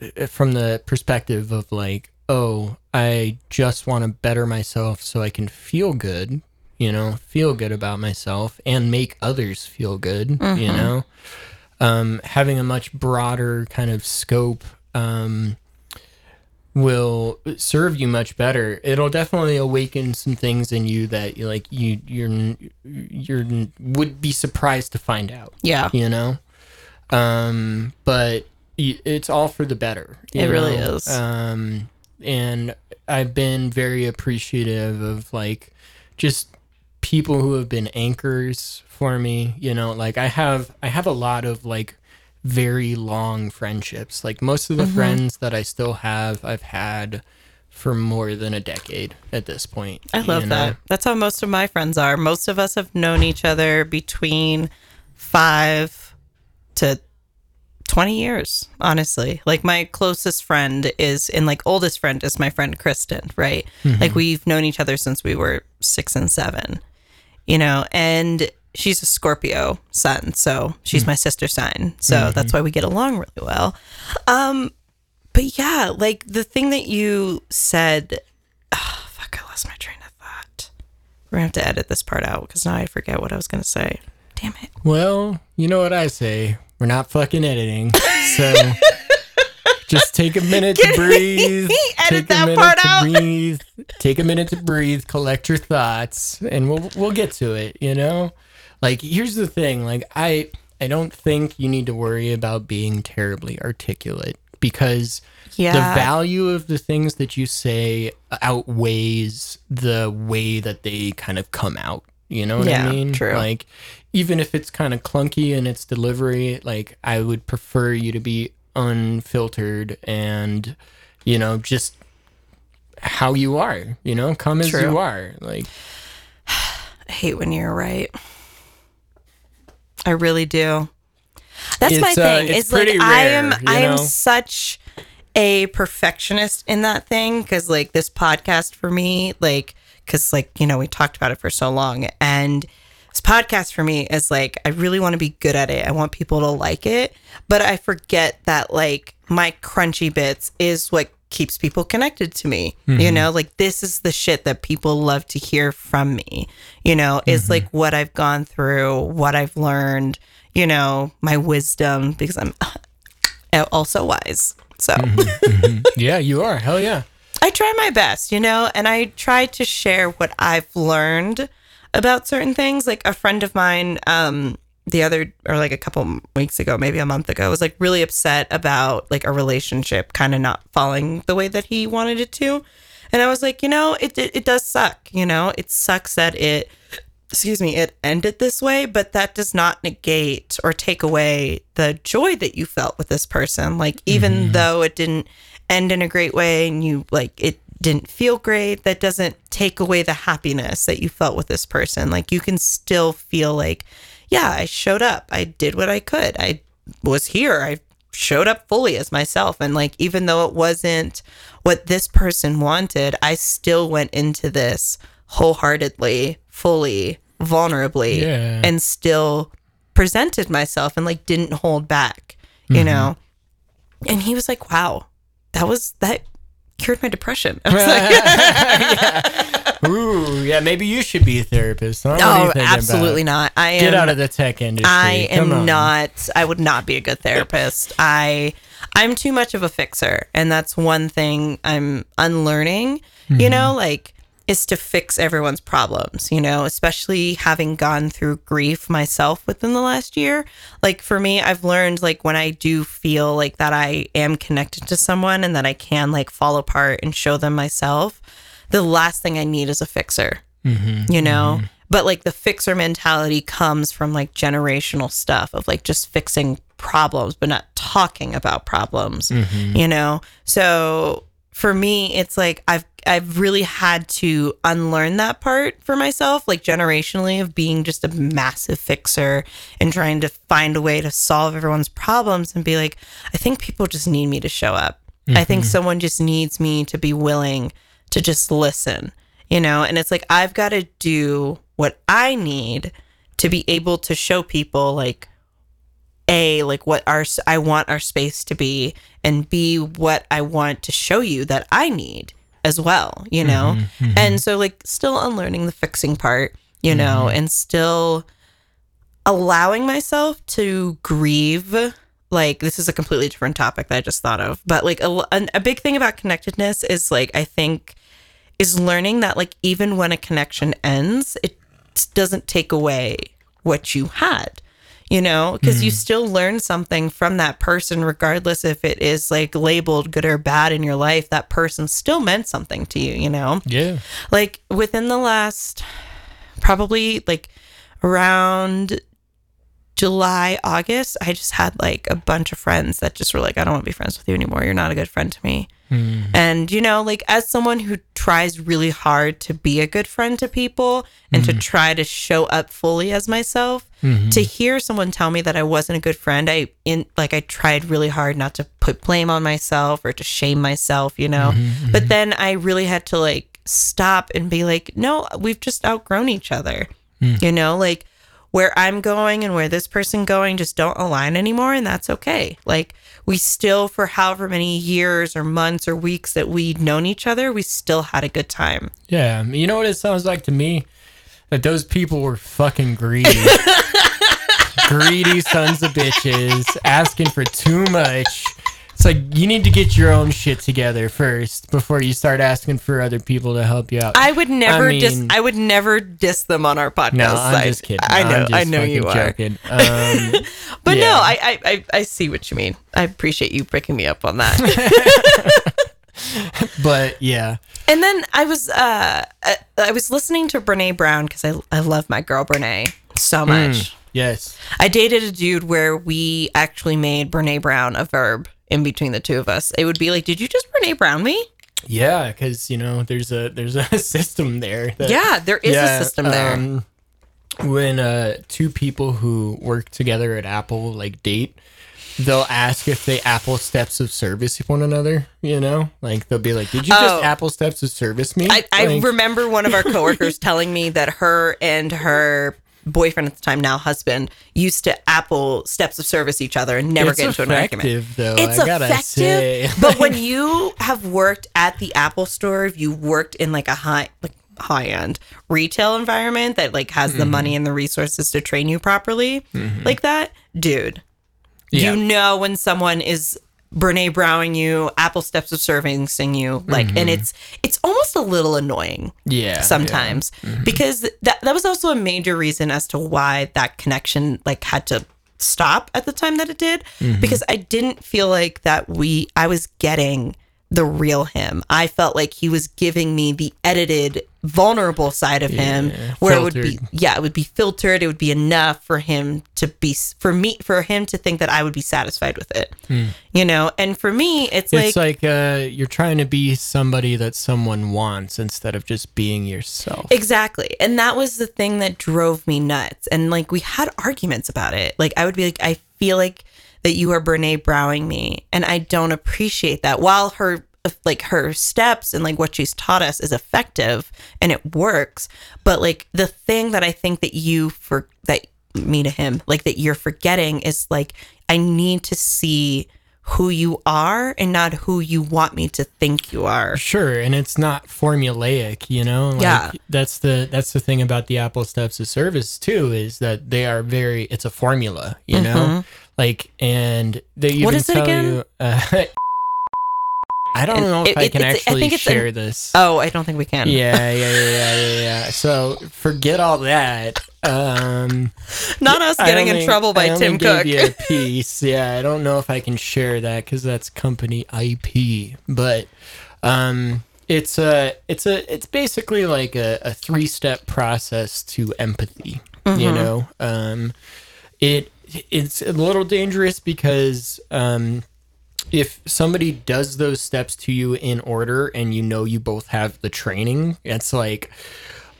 uh, from the perspective of like oh i just want to better myself so i can feel good you know feel good about myself and make others feel good you know um, having a much broader kind of scope um, will serve you much better. It'll definitely awaken some things in you that you like you you're you're would be surprised to find out. Yeah. You know, um, but it's all for the better. It really is. Um, and I've been very appreciative of like just people who have been anchors for me. You know, like I have I have a lot of like very long friendships. Like most of the Mm-hmm. friends that I still have, I've had for more than a decade at this point. I love know? that. That's how most of my friends are. Most of us have known each other between five to 20 years, honestly. Like my closest friend is, and like oldest friend is my friend Kristen, right? Like we've known each other since we were six and seven, you know, and she's a Scorpio sun. So she's hmm. my sister sign. So hmm. that's why we get along really well. Um, but yeah, like the thing that you said, oh, fuck, I lost my train of thought. We're gonna have to edit this part out because now I forget what I was gonna say. Damn it. Well, you know what I say. We're not fucking editing. So just take a minute to breathe. Edit take that a minute part to out. breathe. Take a minute to breathe, collect your thoughts, and we'll we'll get to it, you know? Like here's the thing, like I I don't think you need to worry about being terribly articulate because Yeah. the value of the things that you say outweighs the way that they kind of come out. You know what Yeah, I mean? true. Like, even if it's kind of clunky in its delivery, like, I would prefer you to be unfiltered and, you know, just how you are, you know, come as you are. Like, I hate when you're right. I really do. That's my uh, thing. it's It's, like pretty I am I am know? such a perfectionist in that thing cuz like this podcast for me like cuz like you know we talked about it for so long and this podcast for me is like I really want to be good at it. I want people to like it, but I forget that like my crunchy bits is what keeps people connected to me. You mm-hmm. know, like this is the shit that people love to hear from me. You know, is mm-hmm. like what I've gone through, what I've learned, you know, my wisdom because I'm also wise. So mm-hmm. yeah, you are. Hell yeah. I try my best, you know, and I try to share what I've learned about certain things. Like a friend of mine, um, the other or like a couple weeks ago, maybe a month ago, was like really upset about like a relationship kind of not falling the way that he wanted it to. And I was like, you know, it, it it does suck, you know, it sucks that it excuse me, it ended this way, but that does not negate or take away the joy that you felt with this person. Like, even though it didn't end in a great way and you like it didn't feel great, that doesn't take away the happiness that you felt with this person. Like, you can still feel like, yeah, I showed up, I did what I could, I was here, I showed up fully as myself. And like, even though it wasn't what this person wanted, I still went into this wholeheartedly, fully, vulnerably, Yeah. and still presented myself and like didn't hold back, you mm-hmm. know? And he was like, wow, that was that cured my depression. I was like, Ooh, yeah, maybe you should be a therapist. Huh? What are you No, absolutely not. I am Get out of the tech industry. I Come am on. not I would not be a good therapist. I I'm too much of a fixer and that's one thing I'm unlearning, Mm-hmm. you know, like is to fix everyone's problems, you know, especially having gone through grief myself within the last year. Like for me, I've learned like when I do feel like that I am connected to someone and that I can like fall apart and show them myself, the last thing I need is a fixer mm-hmm. you know? Mm-hmm. But like the fixer mentality comes from like generational stuff of like just fixing problems but not talking about problems mm-hmm. you know? So for me it's like i've i've really had to unlearn that part for myself like generationally of being just a massive fixer and trying to find a way to solve everyone's problems and be like i think people just need me to show up. I think mm-hmm. someone just needs me to be willing to just listen you know? And it's like i've got to do what i need to be able to show people like a like what our i want our space to be and b what i want to show you that i need as well you know? Mm-hmm, mm-hmm. And so like still unlearning the fixing part you know mm-hmm. and still allowing myself to grieve like this is a completely different topic that i just thought of but like a, a, a big thing about connectedness is like i think is learning that like even when a connection ends it doesn't take away what you had you know because you mm. still learn something from that person regardless if it is like labeled good or bad in your life that person still meant something to you you know Yeah. like within the last probably like around July, August, I just had like a bunch of friends that just were like, I don't want to be friends with you anymore. You're not a good friend to me. Hmm. And, you know, like as someone who tries really hard to be a good friend to people and to hmm. try to show up fully as myself, hmm. to hear someone tell me that I wasn't a good friend, I in like I tried really hard not to put blame on myself or to shame myself, you know. But then I really had to like stop and be like, no, we've just outgrown each other. You know, like where I'm going and where this person going just don't align anymore and that's okay. Like we still for however many years or months or weeks that we'd known each other, we still had a good time. Yeah. You know what it sounds like to me? That those people were fucking greedy. greedy sons of bitches asking for too much. It's like you need to get your own shit together first before you start asking for other people to help you out. I would never I dis I would never diss them on our podcast. no, I'm I- just kidding. I know, I know you are. Um, But Yeah. no, I, I I see what you mean. I appreciate you picking me up on that. but yeah, And then I was uh I, I was listening to Brene Brown because I I love my girl Brene so Hmm. much. yes, I dated a dude where we actually made Brene Brown a verb in between the two of us. It would be like, "Did you just Brene Brown me?" yeah, because you know there's a there's a system there. That, Yeah, there is a system there. um, when uh, two people who work together at Apple like date, they'll ask if they Apple steps of service one another. You know, like they'll be like, "Did you Oh. just Apple steps of service me?" I, I Like, remember one of our coworkers telling me that her and her boyfriend at the time, now husband, used to Apple steps of service each other and never it's get into an argument. effective, Though, It's I gotta effective, but when you have worked at the Apple store, if you worked in like a high like high end retail environment that like has the money Mm-hmm. and the resources to train you properly, like that, dude, Yeah. you know when someone is Brene Browning you, Apple steps of servicing you, like, and it's it's almost a little annoying Mm-hmm. yeah, sometimes because that that was also a major reason as to why that connection like had to stop at the time that it did because I didn't feel like that we I was getting the real him. I felt like he was giving me the edited vulnerable side of him where it would be yeah, it would be filtered, it would be enough for him to be for me for him to think that I would be satisfied with it. You know, and for me it's, It's like like uh, you're trying to be somebody that someone wants instead of just being yourself. Exactly. And that was the thing that drove me nuts. And like we had arguments about it. Like I would be like, I feel like that you are Brene Browning me. And I don't appreciate that. While her like her steps and like what she's taught us is effective and it works. But like the thing that I think that you for that me to him, like that you're forgetting is like I need to see who you are and not who you want me to think you are. Sure, and it's not formulaic, you know. Like, Yeah. that's the that's the thing about the Apple Steps of Service too is that they are very. It's a formula, you know. Mm-hmm. Like, and they even. What is it again? you. Uh, I don't know if it- I can it's- I actually an- share this. Oh, I don't think we can. yeah, yeah, yeah, yeah, yeah, yeah. So forget all that. Um, Not us getting in trouble by I Tim Cook. you a piece. Yeah, I don't know if I can share that because that's company IP. But um, it's a it's a it's basically like a, a three step process to empathy. Mm-hmm. You know, um, it it's a little dangerous because um, if somebody does those steps to you in order and you know you both have the training, it's like,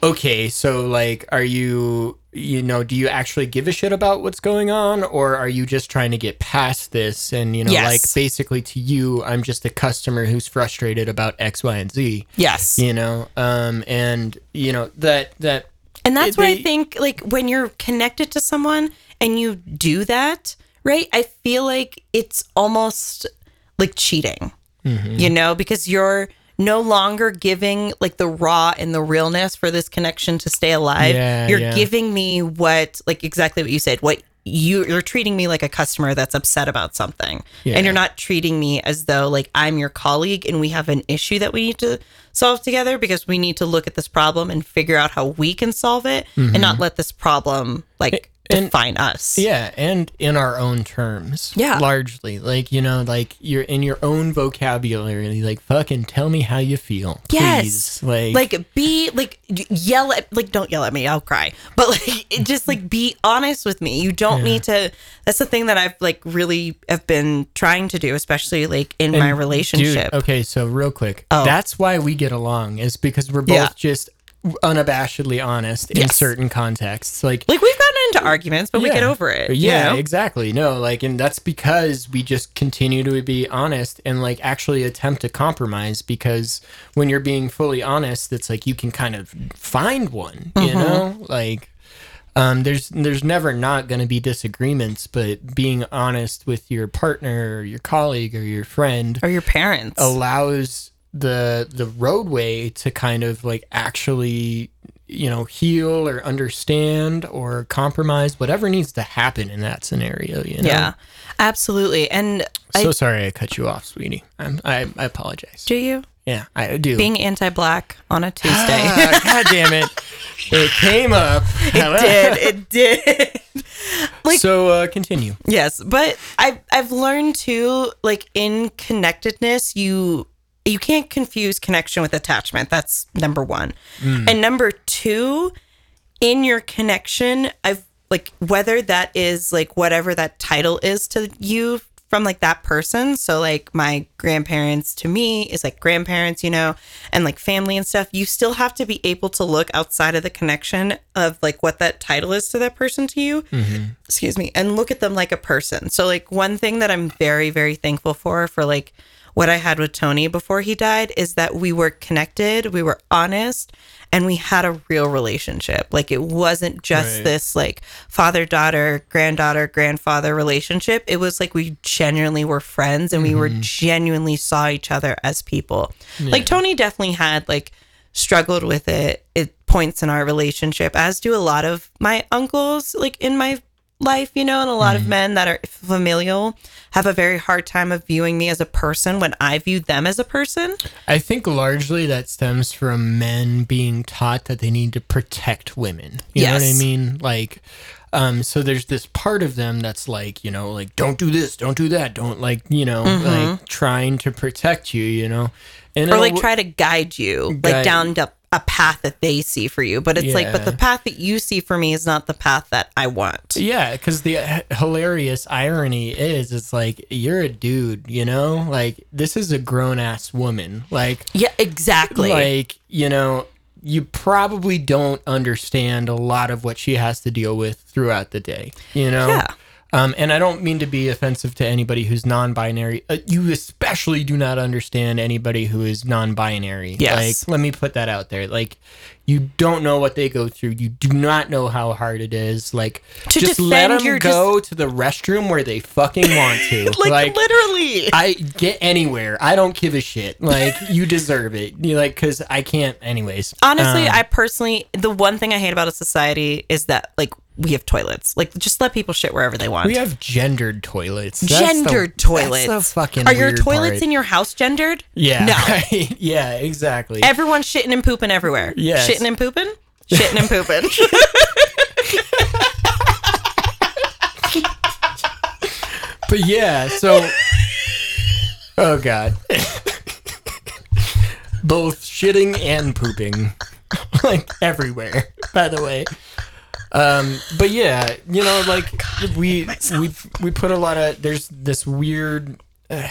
okay, so like, are you, you know, do you actually give a shit about what's going on or are you just trying to get past this? And, you know, Yes. like basically to you, I'm just a customer who's frustrated about X, Y, and Z, Yes. you know, um, and, you know, that, that, And that's It- what I think like when you're connected to someone and you do that, right? I feel like it's almost like cheating. Mm-hmm. You know, because you're no longer giving like the raw and the realness for this connection to stay alive. Yeah, you're yeah. giving me what like exactly what you said. What you you're treating me like a customer that's upset about something. Yeah. And you're not treating me as though like I'm your colleague and we have an issue that we need to solve together because we need to look at this problem and figure out how we can solve it and not let this problem like Mm-hmm. And- define us. Yeah, and in our own terms. Yeah. Largely. Like, you know, like you're in your own vocabulary, like fucking tell me how you feel. Yes. Please. Like, like be like yell at like don't yell at me i'll cry but like just like be honest with me you don't need to that's the thing that i've like really have been trying to do especially like in my Dude, relationship okay, so real quick. Oh. That's why we get along, is because we're both Yeah. just unabashedly honest in certain contexts. Like like we've gotten into arguments but we get over it you Yeah, know? exactly. No, like, and that's because we just continue to be honest and like actually attempt to compromise. Because when you're being fully honest, it's like you can kind of find one, you Mm-hmm. know, like. Um, there's there's never not going to be disagreements, but being honest with your partner, or your colleague, or your friend or your parents allows the the roadway to kind of like actually you know heal or understand or compromise whatever needs to happen in that scenario you know? Yeah absolutely. And so I, sorry i cut you off sweetie. I'm, I, I apologize. Do you? Yeah i do. Being anti-black on a tuesday. Ah, god damn it. It came up. It did it did. Like- so uh continue. Yes, but I've I've learned too, like in connectedness, you you can't confuse connection with attachment. That's number one. Mm. And number two, in your connection, I've like whether that is like whatever that title is to you from like that person. So like my grandparents to me is like grandparents, you know, and like family and stuff. You still have to be able to look outside of the connection of like what that title is to that person to you mm-hmm. excuse me, and look at them like a person. So, like, one thing that I'm very, very thankful for, for like what I had with Tony before he died, is that we were connected, we were honest, and we had a real relationship. Like, it wasn't just Right. this like father daughter, granddaughter, grandfather relationship. It was like we genuinely were friends and we were mm-hmm. genuinely saw each other as people. Like, Tony definitely had like, struggled with it at points in our relationship, as do a lot of my uncles, like in my life, you know, and a lot of men that are familial have a very hard time of viewing me as a person when I view them as a person. i think largely that stems from men being taught that they need to protect women. You know what i mean? Like um so there's this part of them that's like you know like don't do this don't do that don't like you know like trying to protect you you know? And Mm-hmm. Or like w- try to guide you Guide- like down to a path that they see for you. But it's like, but the path that you see for me is not the path that I want. Yeah, because the h- hilarious irony is, it's like you're a dude, you know, like this is a grown ass woman, like, Yeah, exactly. like you know, you probably don't understand a lot of what she has to deal with throughout the day, you know. Yeah. Um, and I don't mean to be offensive to anybody who's non-binary. Uh, you especially do not understand anybody who is non-binary. Yes. Like, let me put that out there. Like, you don't know what they go through. You do not know how hard it is. Like, To just let them go to the restroom where they fucking want to. like, literally. I get anywhere. I don't give a shit. Like, you deserve it. You like, cause I can't. Anyways, Honestly, Um, I personally, the one thing I hate about a society is that like we have toilets. Like, just let people shit wherever they want. we have gendered toilets. That's the- gendered toilets. That's the fucking Are your toilets part. in your house gendered? Yeah. No. yeah, exactly. Everyone's shitting and pooping everywhere. Yes. Shitting and pooping? Shitting and pooping. but yeah, so Oh god. Both shitting and pooping. like everywhere, by the way. Um but yeah, you know like we we we put a lot of there's this weird uh,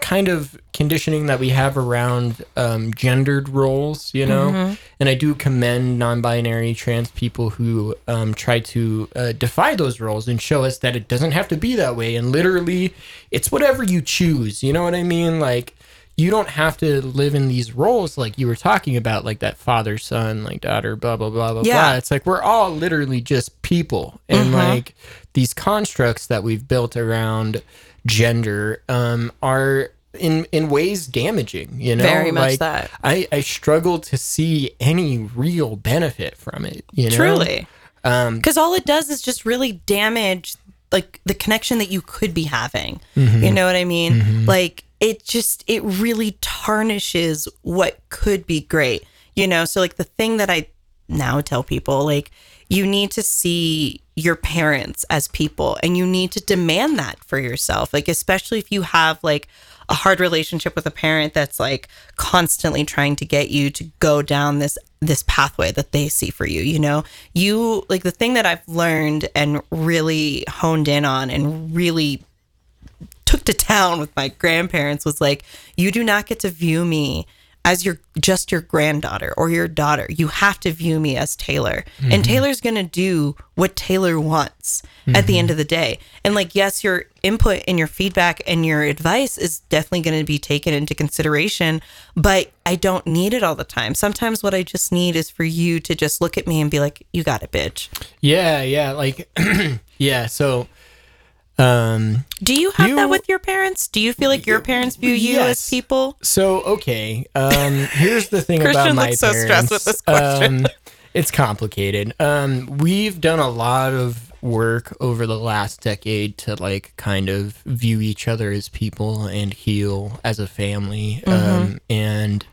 kind of conditioning that we have around um, gendered roles, you know, and I do commend non-binary trans people who um, try to uh, defy those roles and show us that it doesn't have to be that way, and literally, it's whatever you choose. You know what I mean? Like, you don't have to live in these roles like you were talking about, like that father, son, like daughter, blah blah blah blah Yeah. blah. It's like we're all literally just people, and like these constructs that we've built around gender um, are in in ways damaging. You know, Very much Like, that. I I struggle to see any real benefit from it. You know, Truly. Um, Because all it does is just really damage like the connection that you could be having. Mm-hmm. You know what I mean? Like it just it really tarnishes what could be great. You know, so like the thing that I now tell people like you need to see your parents as people and you need to demand that for yourself. Like especially if you have like a hard relationship with a parent that's like constantly trying to get you to go down this this pathway that they see for you you know you like the thing that i've learned and really honed in on and really to town with my grandparents was like you do not get to view me as your just your granddaughter or your daughter. You have to view me as taylor. And mm-hmm. taylor's going to do what taylor wants at the mm-hmm. end of the day. And like yes your input and your feedback and your advice is definitely going to be taken into consideration but i don't need it all the time. Sometimes what i just need is for you to just look at me and be like you got it bitch. Yeah, yeah, like yeah. So, um, do you have You- that with your parents do you feel like your parents view you as people So okay, um, here's the thing about my looks so parents. stressed with this question. Um, it's complicated. Um, we've done a lot of work over the last decade to like kind of view each other as people and heal as a family. Mm-hmm. Um, and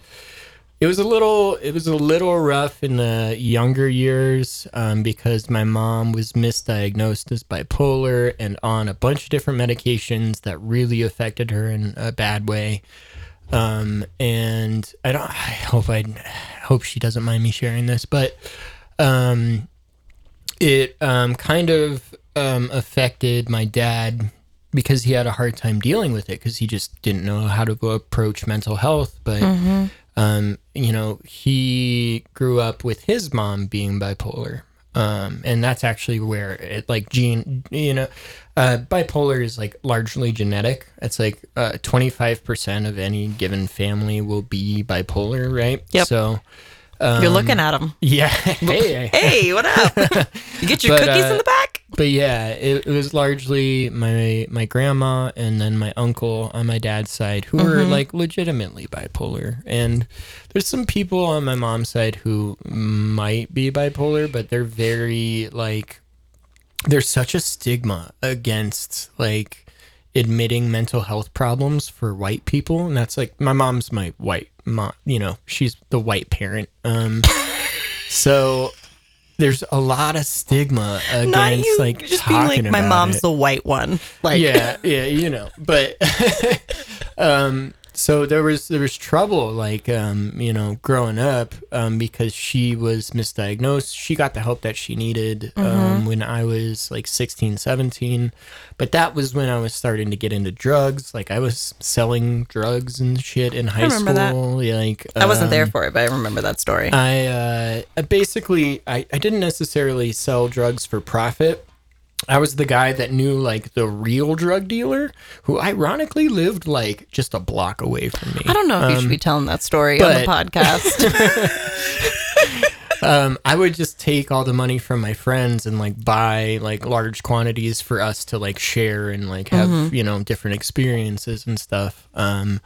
it was a little it was a little rough in the younger years um, because my mom was misdiagnosed as bipolar and on a bunch of different medications that really affected her in a bad way. Um, and i don't i hope i hope she doesn't mind me sharing this but um, it um, kind of um, affected my dad because he had a hard time dealing with it because he just didn't know how to approach mental health but um, you know he grew up with his mom being bipolar um, and that's actually where it like gene you know uh, bipolar is like largely genetic it's like uh, 25% of any given family will be bipolar right Yep. so you're looking at them yeah hey, Hey, what up? you get your But, cookies uh, in the back? But yeah, it, it was largely my my grandma and then my uncle on my dad's side who were like legitimately bipolar. And there's some people on my mom's side who might be bipolar, but they're very like there's such a stigma against like admitting mental health problems for white people. And that's like my mom's my white mom you know she's the white parent. Um so there's a lot of stigma against Not you like just being talking like, my mom's it. the white one. Like, yeah yeah you know but um so there was there was trouble like um you know growing up um because she was misdiagnosed she got the help that she needed Mm-hmm. um when i was like 16 17 but that was when i was starting to get into drugs like i was selling drugs and shit in high I remember that. school yeah, like I wasn't there um, for it, but I remember that story. I uh, basically I, I didn't necessarily sell drugs for profit. I was the guy that knew like the real drug dealer who ironically lived like just a block away from me. I don't know if you should be telling that story on the but- podcast. um, I would just take all the money from my friends and like buy like large quantities for us to like share and like have you know different experiences and stuff. Um,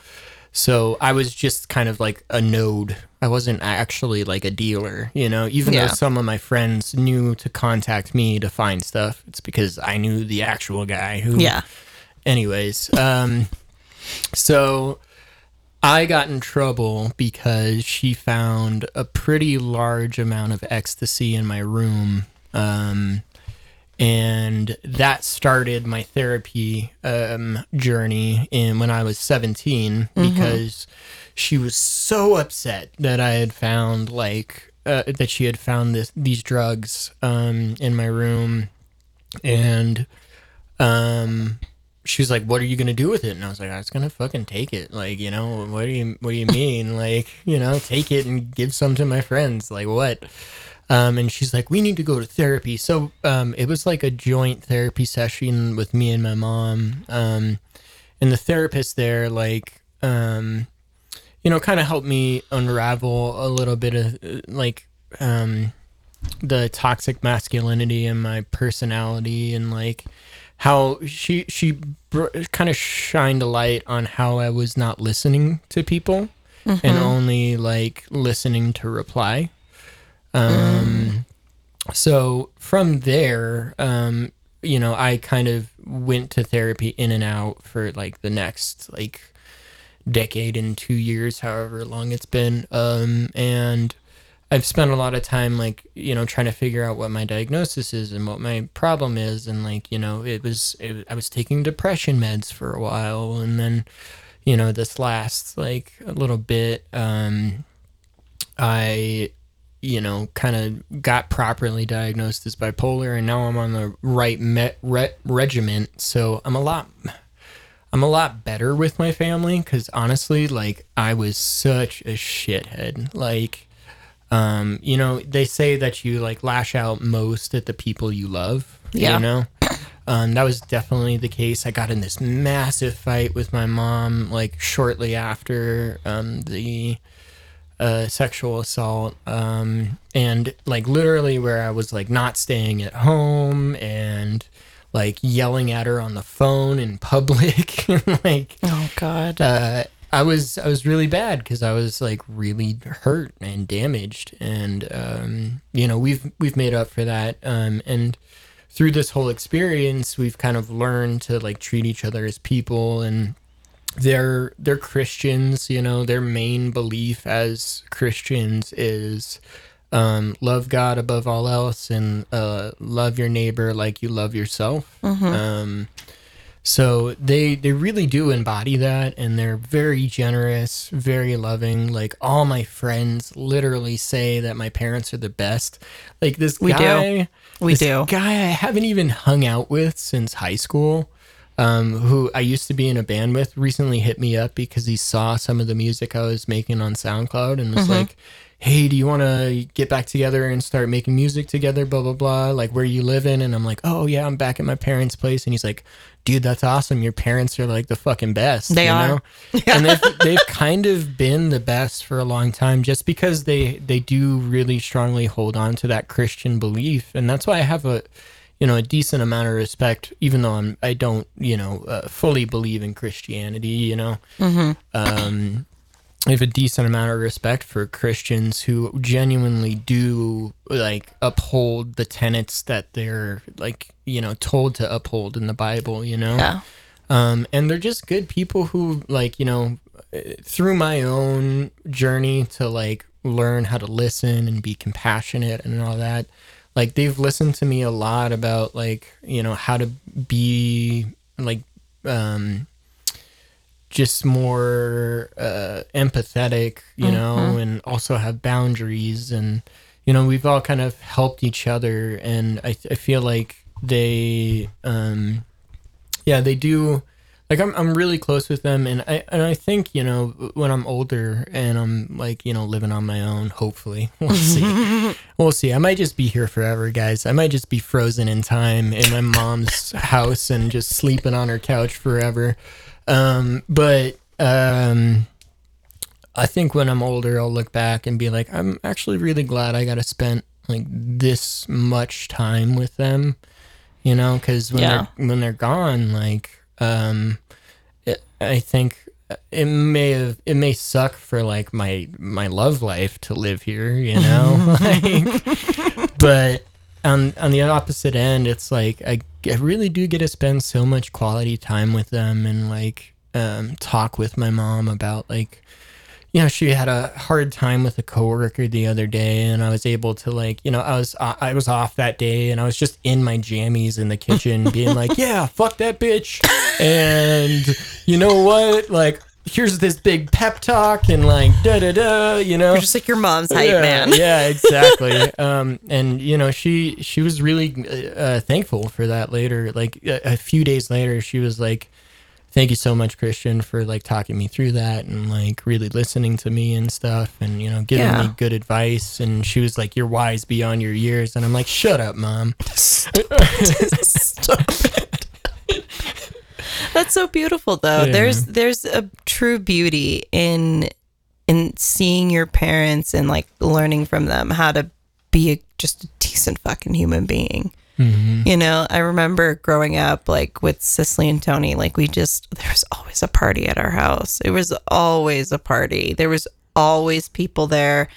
so I was just kind of like a node. I wasn't actually like a dealer, you know. Even Yeah. though some of my friends knew to contact me to find stuff, it's because I knew the actual guy who yeah. anyways um so i got in trouble because she found a pretty large amount of ecstasy in my room um and that started my therapy um journey in when i was 17 because she was so upset that i had found like uh, that she had found this these drugs um in my room. And um she was like what are you gonna do with it? And i was like i was gonna fucking take it. Like you know what do you what do you mean? Like you know take it and give some to my friends. Like what? Um and she's like we need to go to therapy. So um it was like a joint therapy session with me and my mom. Um and the therapist there like um you know kind of helped me unravel a little bit of like um the toxic masculinity and my personality and like how she she br- kind of shined a light on how I was not listening to people and only like listening to reply. Um so from there um you know I kind of went to therapy in and out for like the next like decade and 2 years however long it's been um and I've spent a lot of time like you know trying to figure out what my diagnosis is and what my problem is and like you know it was it, I was taking depression meds for a while and then you know this last like a little bit um I you know kind of got properly diagnosed as bipolar and now I'm on the right met, re- regiment so I'm a lot I'm a lot better with my family because honestly, like I was such a shithead. Like, um, you know, they say that you like lash out most at the people you love. Yeah. You know, um, that was definitely the case. I got in this massive fight with my mom like shortly after um, the uh, sexual assault um, and like literally where I was like not staying at home and like yelling at her on the phone in public. Like Oh God. uh, I was I was really bad because I was like really hurt and damaged, and um, you know we've we've made up for that, um, and through this whole experience, we've kind of learned to like treat each other as people, and they're they're Christians, you know, their main belief as Christians is um, love God above all else and uh, love your neighbor like you love yourself. Um, so they they really do embody that, and they're very generous, very loving. Like all my friends literally say that my parents are the best. Like this We do. guy, We this do. guy I haven't even hung out with since high school. Um, who I used to be in a band with recently hit me up because he saw some of the music I was making on SoundCloud and was like, "Hey, do you want to get back together and start making music together?" Blah blah blah. Like, where you live in? And I'm like, "Oh yeah, I'm back at my parents' place." And he's like, "Dude, that's awesome. Your parents are like the fucking best." They you are. know? and they've they've kind of been the best for a long time, just because they they do really strongly hold on to that Christian belief, and that's why I have a you know a decent amount of respect, even though I'm I don't you know uh, fully believe in Christianity. You know, um, I have a decent amount of respect for Christians who genuinely do like uphold the tenets that they're like you know told to uphold in the Bible. You know, Yeah. um, and they're just good people who like you know through my own journey to like learn how to listen and be compassionate and all that like they've listened to me a lot about like you know how to be like um just more uh empathetic you know and also have boundaries and you know we've all kind of helped each other and i, I feel like they um yeah they do like I'm I'm really close with them, and I and I think you know when I'm older and I'm like you know living on my own, hopefully we'll see, we'll see. I might just be here forever, guys. I might just be frozen in time in my mom's house and just sleeping on her couch forever. Um, but um, I think when I'm older, I'll look back and be like, I'm actually really glad I got to spend like this much time with them, you know, because when Yeah. they're when they're gone, like, um, it, I think it may have it may suck for like my my love life to live here, you know, like, but on on the opposite end, it's like I, I really do get to spend so much quality time with them and like um, talk with my mom about like you know she had a hard time with a coworker the other day and i was able to like you know i was i was off that day and i was just in my jammies in the kitchen being like yeah fuck that bitch. And you know what? Like here's this big pep talk and like da da da you know You're just like your mom's hype yeah, man. yeah, exactly. um, and you know, she she was really uh, thankful for that later. Like a, a few days later, she was like, "Thank you so much, Christian, for like talking me through that and like really listening to me and stuff, and you know, giving Yeah. me good advice." And she was like, "You're wise beyond your years," and I'm like, "Shut up, mom." Stop it. That's so beautiful though. Yeah. There's there's a true beauty in in seeing your parents and like learning from them how to be a, just a decent fucking human being. Mm-hmm. You know, I remember growing up like with Cicely and Tony, like we just there was always a party at our house. It was always a party. There was always people there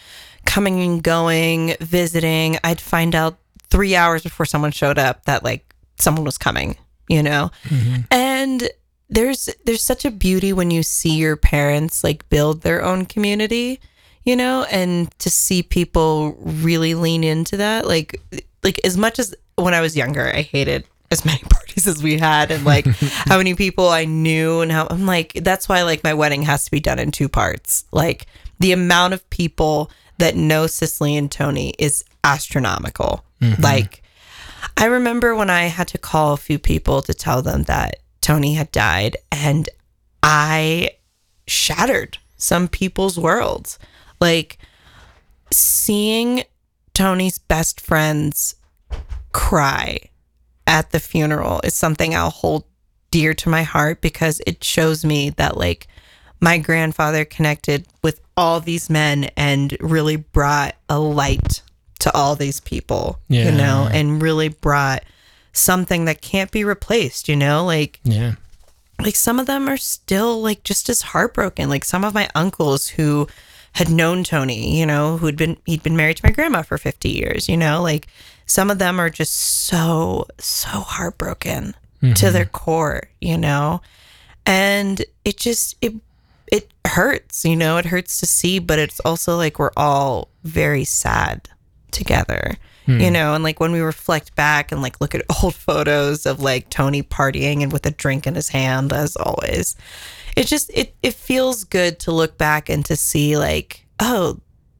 coming and going, visiting. I'd find out 3 hours before someone showed up that like someone was coming, you know? Mm-hmm. And there's there's such a beauty when you see your parents like build their own community, you know, and to see people really lean into that. Like like as much as when I was younger, I hated as many parties as we had and like how many people I knew and how I'm like that's why like my wedding has to be done in two parts. Like the amount of people that know Cicely and Tony is astronomical. Mm-hmm. Like I remember when I had to call a few people to tell them that Tony had died, and I shattered some people's worlds. Like seeing Tony's best friends cry at the funeral is something I'll hold dear to my heart because it shows me that, like, my grandfather connected with all these men and really brought a light to all these people, Yeah. you know, and really brought something that can't be replaced, you know, like Yeah. like some of them are still like just as heartbroken. Like some of my uncles who had known Tony, you know, who'd been he'd been married to my grandma for 50 years, you know, like some of them are just so so heartbroken to mm-hmm. their core, you know. And it just it it hurts, you know, it hurts to see, but it's also like we're all very sad together. You hmm. know, and like when we reflect back and like look at old photos of like Tony partying and with a drink in his hand as always. It just it it feels good to look back and to see like, oh,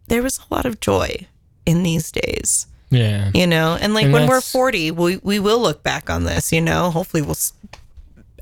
there was a lot of joy in these days. Yeah. You know, and like And when we're 40, we we will look back on this, you know. Hopefully we'll s-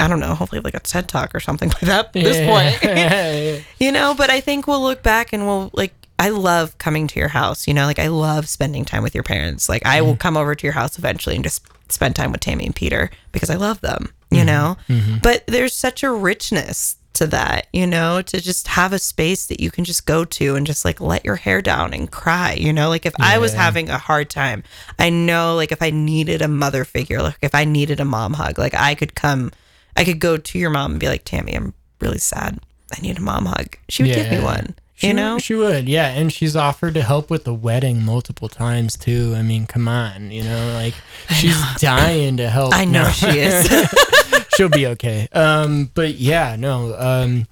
I don't know, hopefully like a TED talk or something like that at this point you know but i think we'll look back and we'll like i love coming to your house you know like i love spending time with your parents. Like i will mm-hmm. come over to your house eventually and just spend time with tammy and peter because i love them you mm-hmm. know? Mm-hmm. But there's such a richness to that you know to just have a space that you can just go to and just like let your hair down and cry you know? Like if i was having a hard time i know like if i needed a mother figure like if i needed a mom hug like i could come i could go to your mom and be like tammy i'm really sad. I need a mom hug. She would give me one She, you know she would, yeah, and she's offered to help with the wedding multiple times too. I mean, come on, you know, like she's dying to help. i know No. she is she'll be okay. Um, but yeah, no, um,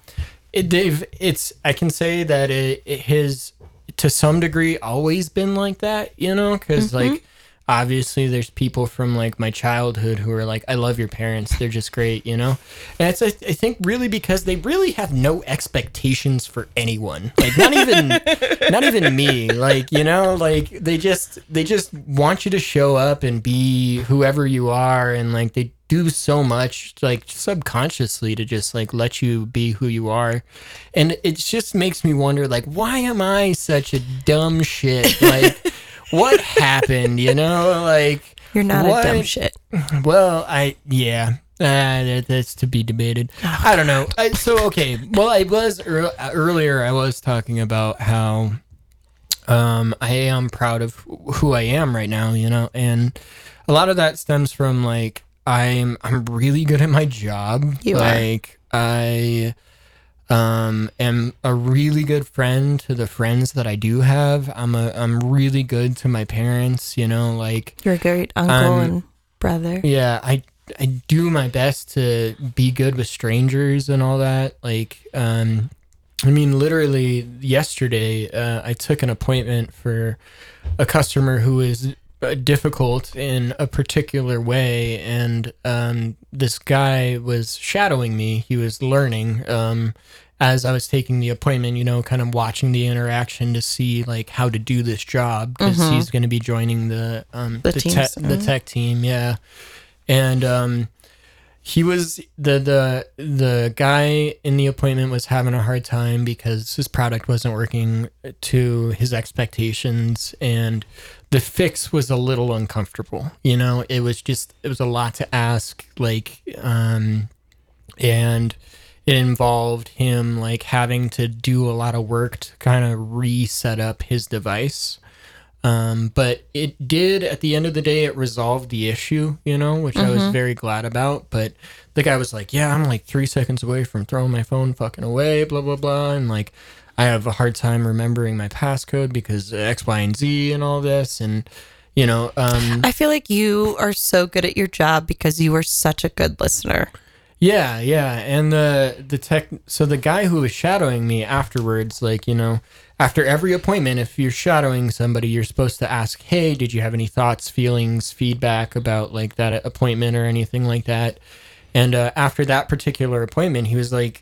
it, they've it's I can say that it, it has to some degree always been like that, you know, because like obviously there's people from like my childhood who are like, I love your parents. They're just great, you know? And it's, I, I think, really because they really have no expectations for anyone. Like, not even, not even me. Like, you know, like they just, they just want you to show up and be whoever you are. And like, they do so much like subconsciously to just like let you be who you are and it just makes me wonder like why am i such a dumb shit like what happened you know? Like You're not what- a dumb shit. well i yeah. Uh, that, that's to be debated. I don't know. I, so okay. Well i was ear- earlier i was talking about how um i am proud of who i am right now you know? And a lot of that stems from like i'm i'm really good at my job. You are. like i um am a really good friend to the friends that i do have i'm a i'm really good to my parents you know like You're a great uncle Um, and brother. yeah, I I do my best to be good with strangers and all that. Like, um, I mean, literally yesterday, uh, I took an appointment for a customer who is uh, difficult in a particular way, and um, this guy was shadowing me. He was learning. Um, as I was taking the appointment, you know, kind of watching the interaction to see like how to do this job because he's going to be joining the um, The the, te- the tech team, yeah. And um, he was the the the guy in the appointment was having a hard time because his product wasn't working to his expectations, and the fix was a little uncomfortable. You know, it was just it was a lot to ask, like, um, and it involved him like having to do a lot of work to kind of reset up his device. Um, but it did at the end of the day, it resolved the issue, you know, which I was very glad about. But the guy was like, Yeah, I'm like three seconds away from throwing my phone fucking away, blah, blah, blah. And like, I have a hard time remembering my passcode because X, Y, and Z and all this. And, you know, um, I feel like you are so good at your job because you are such a good listener. Yeah, yeah, and the the tech. So the guy who was shadowing me afterwards, like you know, after every appointment, if you're shadowing somebody, you're supposed to ask, "Hey, did you have any thoughts, feelings, feedback about like that appointment or anything like that?" And uh, after that particular appointment, he was like,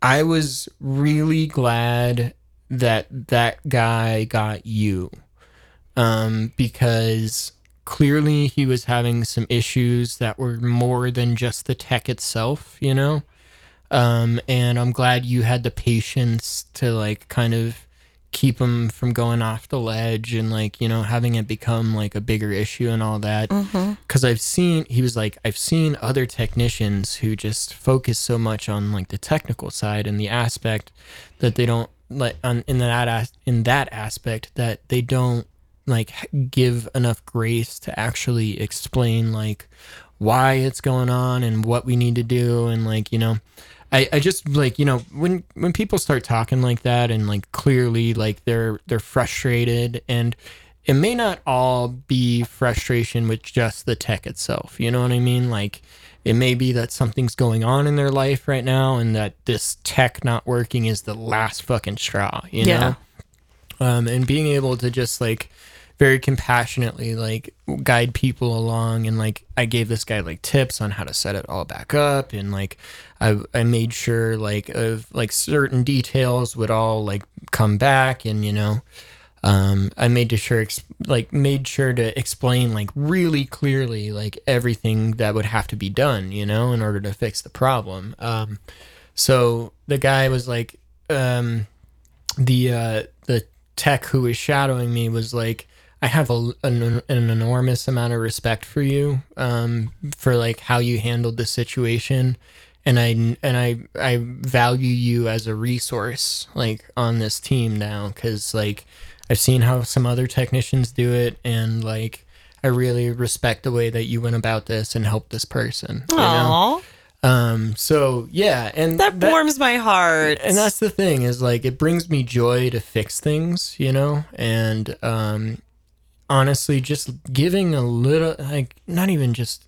"I was really glad that that guy got you, um, because." Clearly he was having some issues that were more than just the tech itself, you know? Um, and I'm glad you had the patience to like kind of keep him from going off the ledge and like, you know, having it become like a bigger issue and all that. Cause I've seen, he was like, I've seen other technicians who just focus so much on like the technical side and the aspect that they don't like on in that as, in that aspect that they don't like give enough grace to actually explain like why it's going on and what we need to do and like you know I, I just like you know when when people start talking like that and like clearly like they're they're frustrated and it may not all be frustration with just the tech itself you know what i mean like it may be that something's going on in their life right now and that this tech not working is the last fucking straw you Yeah. know um, and being able to just like very compassionately like guide people along. And like I gave this guy like tips on how to set it all back up. And like I I made sure like of like certain details would all like come back. And you know um I made to sure like made sure to explain like really clearly like everything that would have to be done you know in order to fix the problem. Um so the guy was like um the uh the tech who was shadowing me was like i have a, an, an enormous amount of respect for you um for like how you handled the situation. And i and i i value you as a resource like on this team now. Because like i've seen how some other technicians do it. And like i really respect the way that you went about this and helped this person you know? Um so yeah and that warms my heart. and that's the thing is like it brings me joy to fix things you know? And um honestly just giving a little like not even just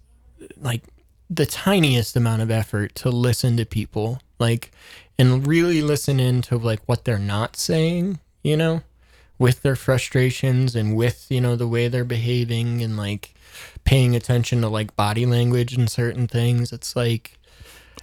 like the tiniest amount of effort to listen to people like and really listen into like what they're not saying you know with their frustrations and with you know the way they're behaving and like paying attention to like body language and certain things it's like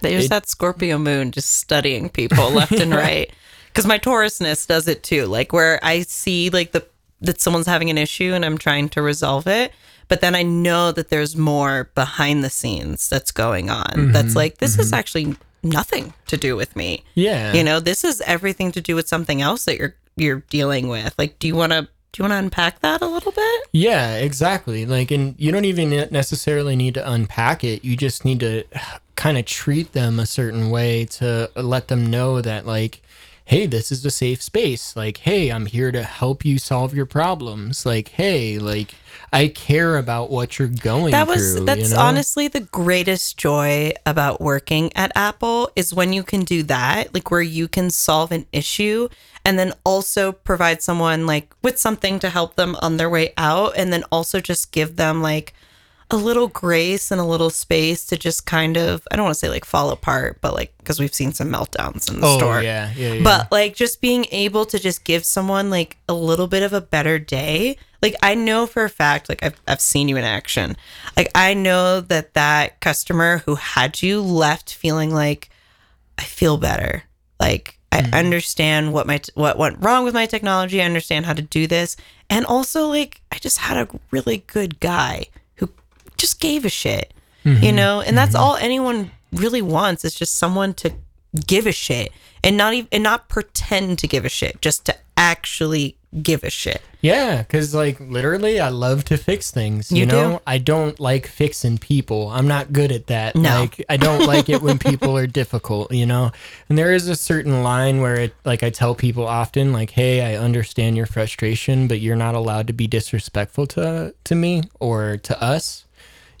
There's It- that Scorpio moon just studying people left and right. Because my Taurusness does it too. Like where I see like the that someone's having an issue and I'm trying to resolve it, but then I know that there's more behind the scenes that's going on. Mm-hmm. That's like this is actually nothing to do with me. yeah You know, this is everything to do with something else that you're you're dealing with. Like, do you want to do you want to unpack that a little bit? Yeah, exactly. Like, and you don't even necessarily need to unpack it. You just need to kind of treat them a certain way to let them know that, like, hey, this is a safe space. Like, hey, I'm here to help you solve your problems. Like, hey, like, I care about what you're going That was through. that's you know? honestly the greatest joy about working at Apple is when you can do that, like where you can solve an issue and then also provide someone like with something to help them on their way out and then also just give them like a little grace and a little space to just kind of I don't want to say like fall apart, but like because we've seen some meltdowns in the Oh, store. yeah, yeah, yeah. But like just being able to just give someone like a little bit of a better day. Like I know for a fact, like I've, I've seen you in action. Like I know that that customer who had you left feeling like I feel better. Like I mm-hmm. understand what my what went wrong with my technology. I understand how to do this, and also like I just had a really good guy just gave a shit, mm-hmm. you know. And that's mm-hmm. all anyone really wants is just someone to give a shit and not even and not pretend to give a shit, just to actually give a shit. Yeah, because like literally, I love to fix things. You, You do? know, I don't like fixing people. I'm not good at that. No. Like, I don't like it when people are difficult. You know, and there is a certain line where it, like, I tell people often, like, "Hey, I understand your frustration, but you're not allowed to be disrespectful to to me or to us."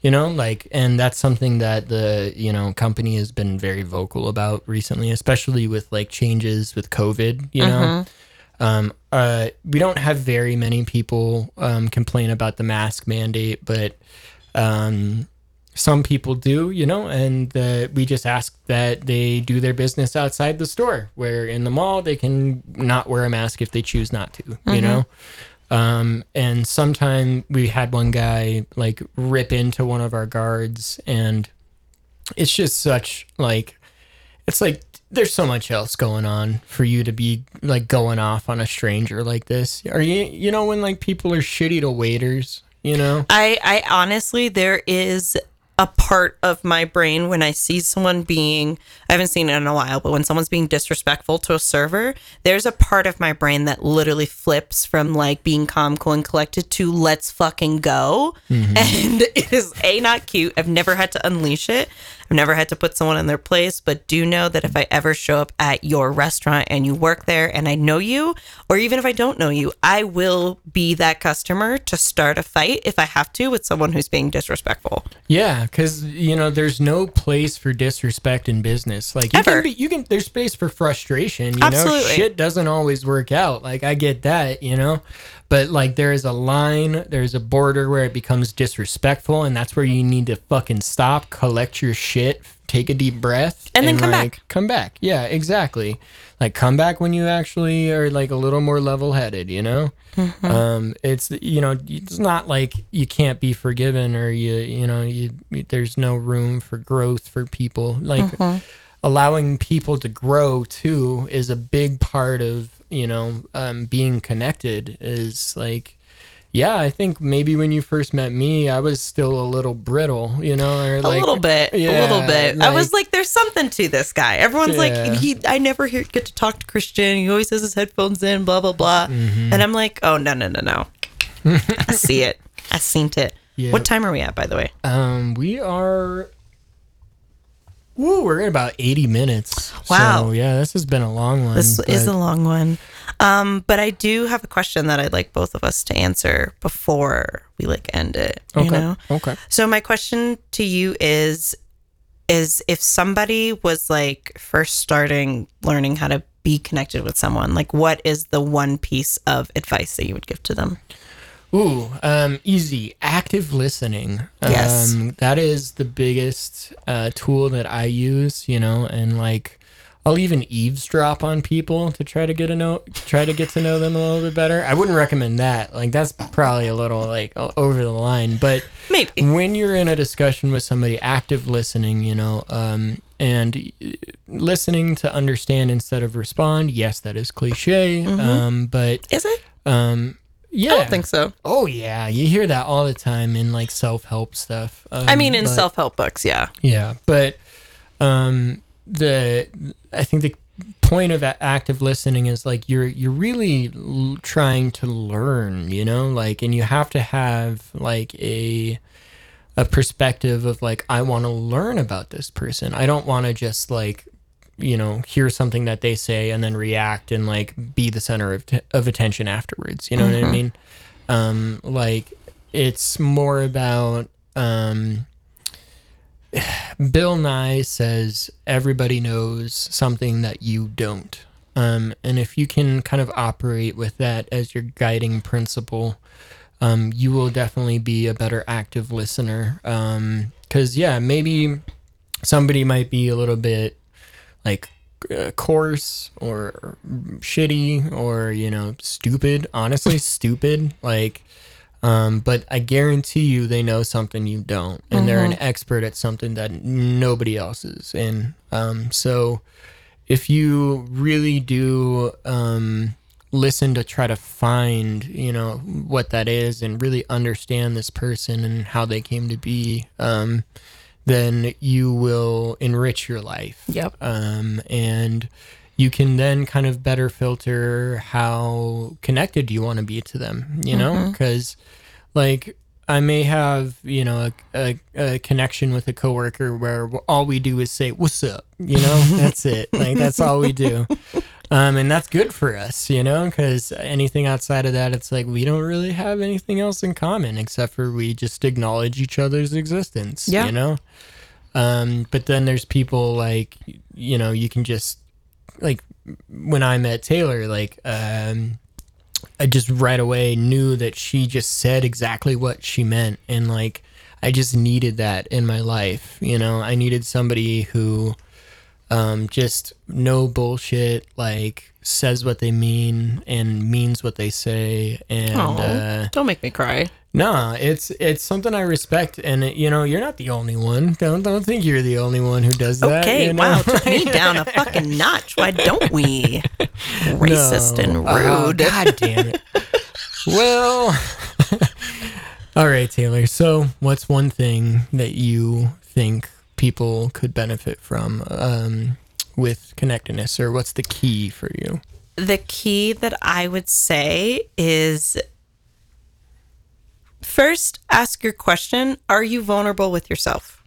You know, like, and that's something that the you know company has been very vocal about recently, especially with like changes with COVID. You know. Um, uh, we don't have very many people um, complain about the mask mandate, but um, some people do, you know, and uh, we just ask that they do their business outside the store, where in the mall they can not wear a mask if they choose not to, you know. Um, and sometime we had one guy like rip into one of our guards, and it's just such like it's like there's so much else going on for you to be like going off on a stranger like this. Are you you know when like people are shitty to waiters, you know? I, I honestly, there is a part of my brain when I see someone being, I haven't seen it in a while, but when someone's being disrespectful to a server, there's a part of my brain that literally flips from like being calm, cool, and collected to let's fucking go. Mm-hmm. And it is A, not cute. I've never had to unleash it. I've never had to put someone in their place, but do know that if I ever show up at your restaurant and you work there and I know you, or even if I don't know you, I will be that customer to start a fight if I have to with someone who's being disrespectful. Yeah, because you know there's no place for disrespect in business. Like you Ever. can be, you can there's space for frustration. You know, Absolutely. shit doesn't always work out. Like I get that, you know, but like there is a line, there's a border where it becomes disrespectful, and that's where you need to fucking stop, collect your shit, take a deep breath, And then come like, back. Come back, yeah, exactly. Like come back when you actually are like a little more level headed. You know. Mm-hmm. Um, it's you know it's not like you can't be forgiven or you you know you there's no room for growth for people like Mm-hmm. allowing people to grow too is a big part of you know um, being connected is like yeah I think maybe when you first met me I was still a little brittle you know or A little bit, a little bit. I was like- like, "There's something to this guy." Everyone's Yeah. like, "He, I never hear get to talk to Christian. He always has his headphones in, blah blah blah." Mm-hmm. And I'm like, "Oh no, no, no, no! I see it. I seen it." Yeah. What time are we at, by the way? Um, we are. Woo, we're at about eighty minutes. Wow. So, yeah, this has been a long one. This is a long one. Um, but I do have a question that I'd like both of us to answer before we like end it. You Okay. know? Okay. So my question to you is is if somebody was like first starting learning how to be connected with someone, like what is the one piece of advice that you would give to them? Ooh, um, easy. Active listening. Yes. Um, that is the biggest uh, tool that I use, you know, and like I'll even eavesdrop on people to try to get a know try to get to know them a little bit better. I wouldn't recommend that. Like that's probably a little like over the line. But Maybe. when you're in a discussion with somebody, active listening, you know, um, and listening to understand instead of respond. Yes, that is cliche. Um, but Is it? um, yeah, I don't think so. Oh yeah, you hear that all the time in like self help stuff. Um, I mean, in self help books, yeah. yeah, but um, the I think the point of active listening is like you're you're really l- trying to learn, you know, like, and you have to have like a a perspective of like I want to learn about this person. I don't want to just like you know hear something that they say and then react and like be the center of, t- of attention afterwards. You know what I mean? Um, like it's more about um Bill Nye says everybody knows something that you don't. Um, and if you can kind of operate with that as your guiding principle, um, you will definitely be a better active listener. Because, yeah, maybe somebody might be a little bit like uh, coarse or shitty or, you know, stupid. Honestly, stupid. Like, um, but I guarantee you they know something you don't, and they're an expert at something that nobody else is. And um, so, if you really do um, listen to try to find, you know, what that is, and really understand this person and how they came to be, um, then you will enrich your life Yep. um, and you can then kind of better filter how connected you want to be to them you know? Because like i may have you know a, a, a connection with a coworker where all we do is say what's up? You know? That's it. Like that's all we do. Um, and that's good for us you know? Because anything outside of that it's like we don't really have anything else in common except for we just acknowledge each other's existence Yeah. you know? Um, but then there's people like you know you can just like when I met Taylor, like um, I just right away knew that she just said exactly what she meant, and like I just needed that in my life. You know, I needed somebody who um, just no bullshit, like says what they mean and means what they say, and Oh, uh, don't make me cry. no, it's it's something I respect, and it, you know you're not the only one. Don't don't think you're the only one who does that. Okay, you know? wow, took me down a fucking notch. Why don't we? Racist and rude. Oh, God damn it. well, all right, Taylor. So, what's one thing that you think people could benefit from um, with connectedness, or what's the key for you? the key that I would say is first ask your question Are you vulnerable with yourself?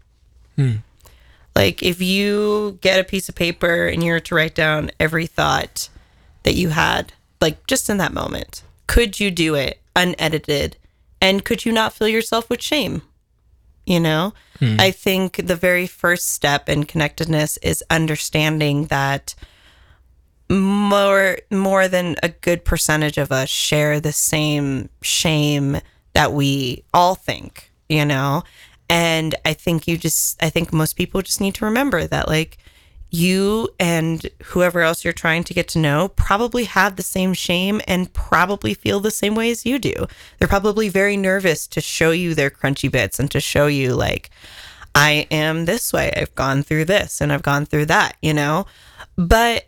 Like, if you get a piece of paper and you're to write down every thought that you had, like just in that moment, could you do it unedited? And could you not fill yourself with shame? You know, hmm. I think the very first step in connectedness is understanding that more more than a good percentage of us share the same shame that we all think, you know? And I think you just I think most people just need to remember that like you and whoever else you're trying to get to know probably have the same shame and probably feel the same way as you do. They're probably very nervous to show you their crunchy bits and to show you like I am this way. I've gone through this and I've gone through that, you know? But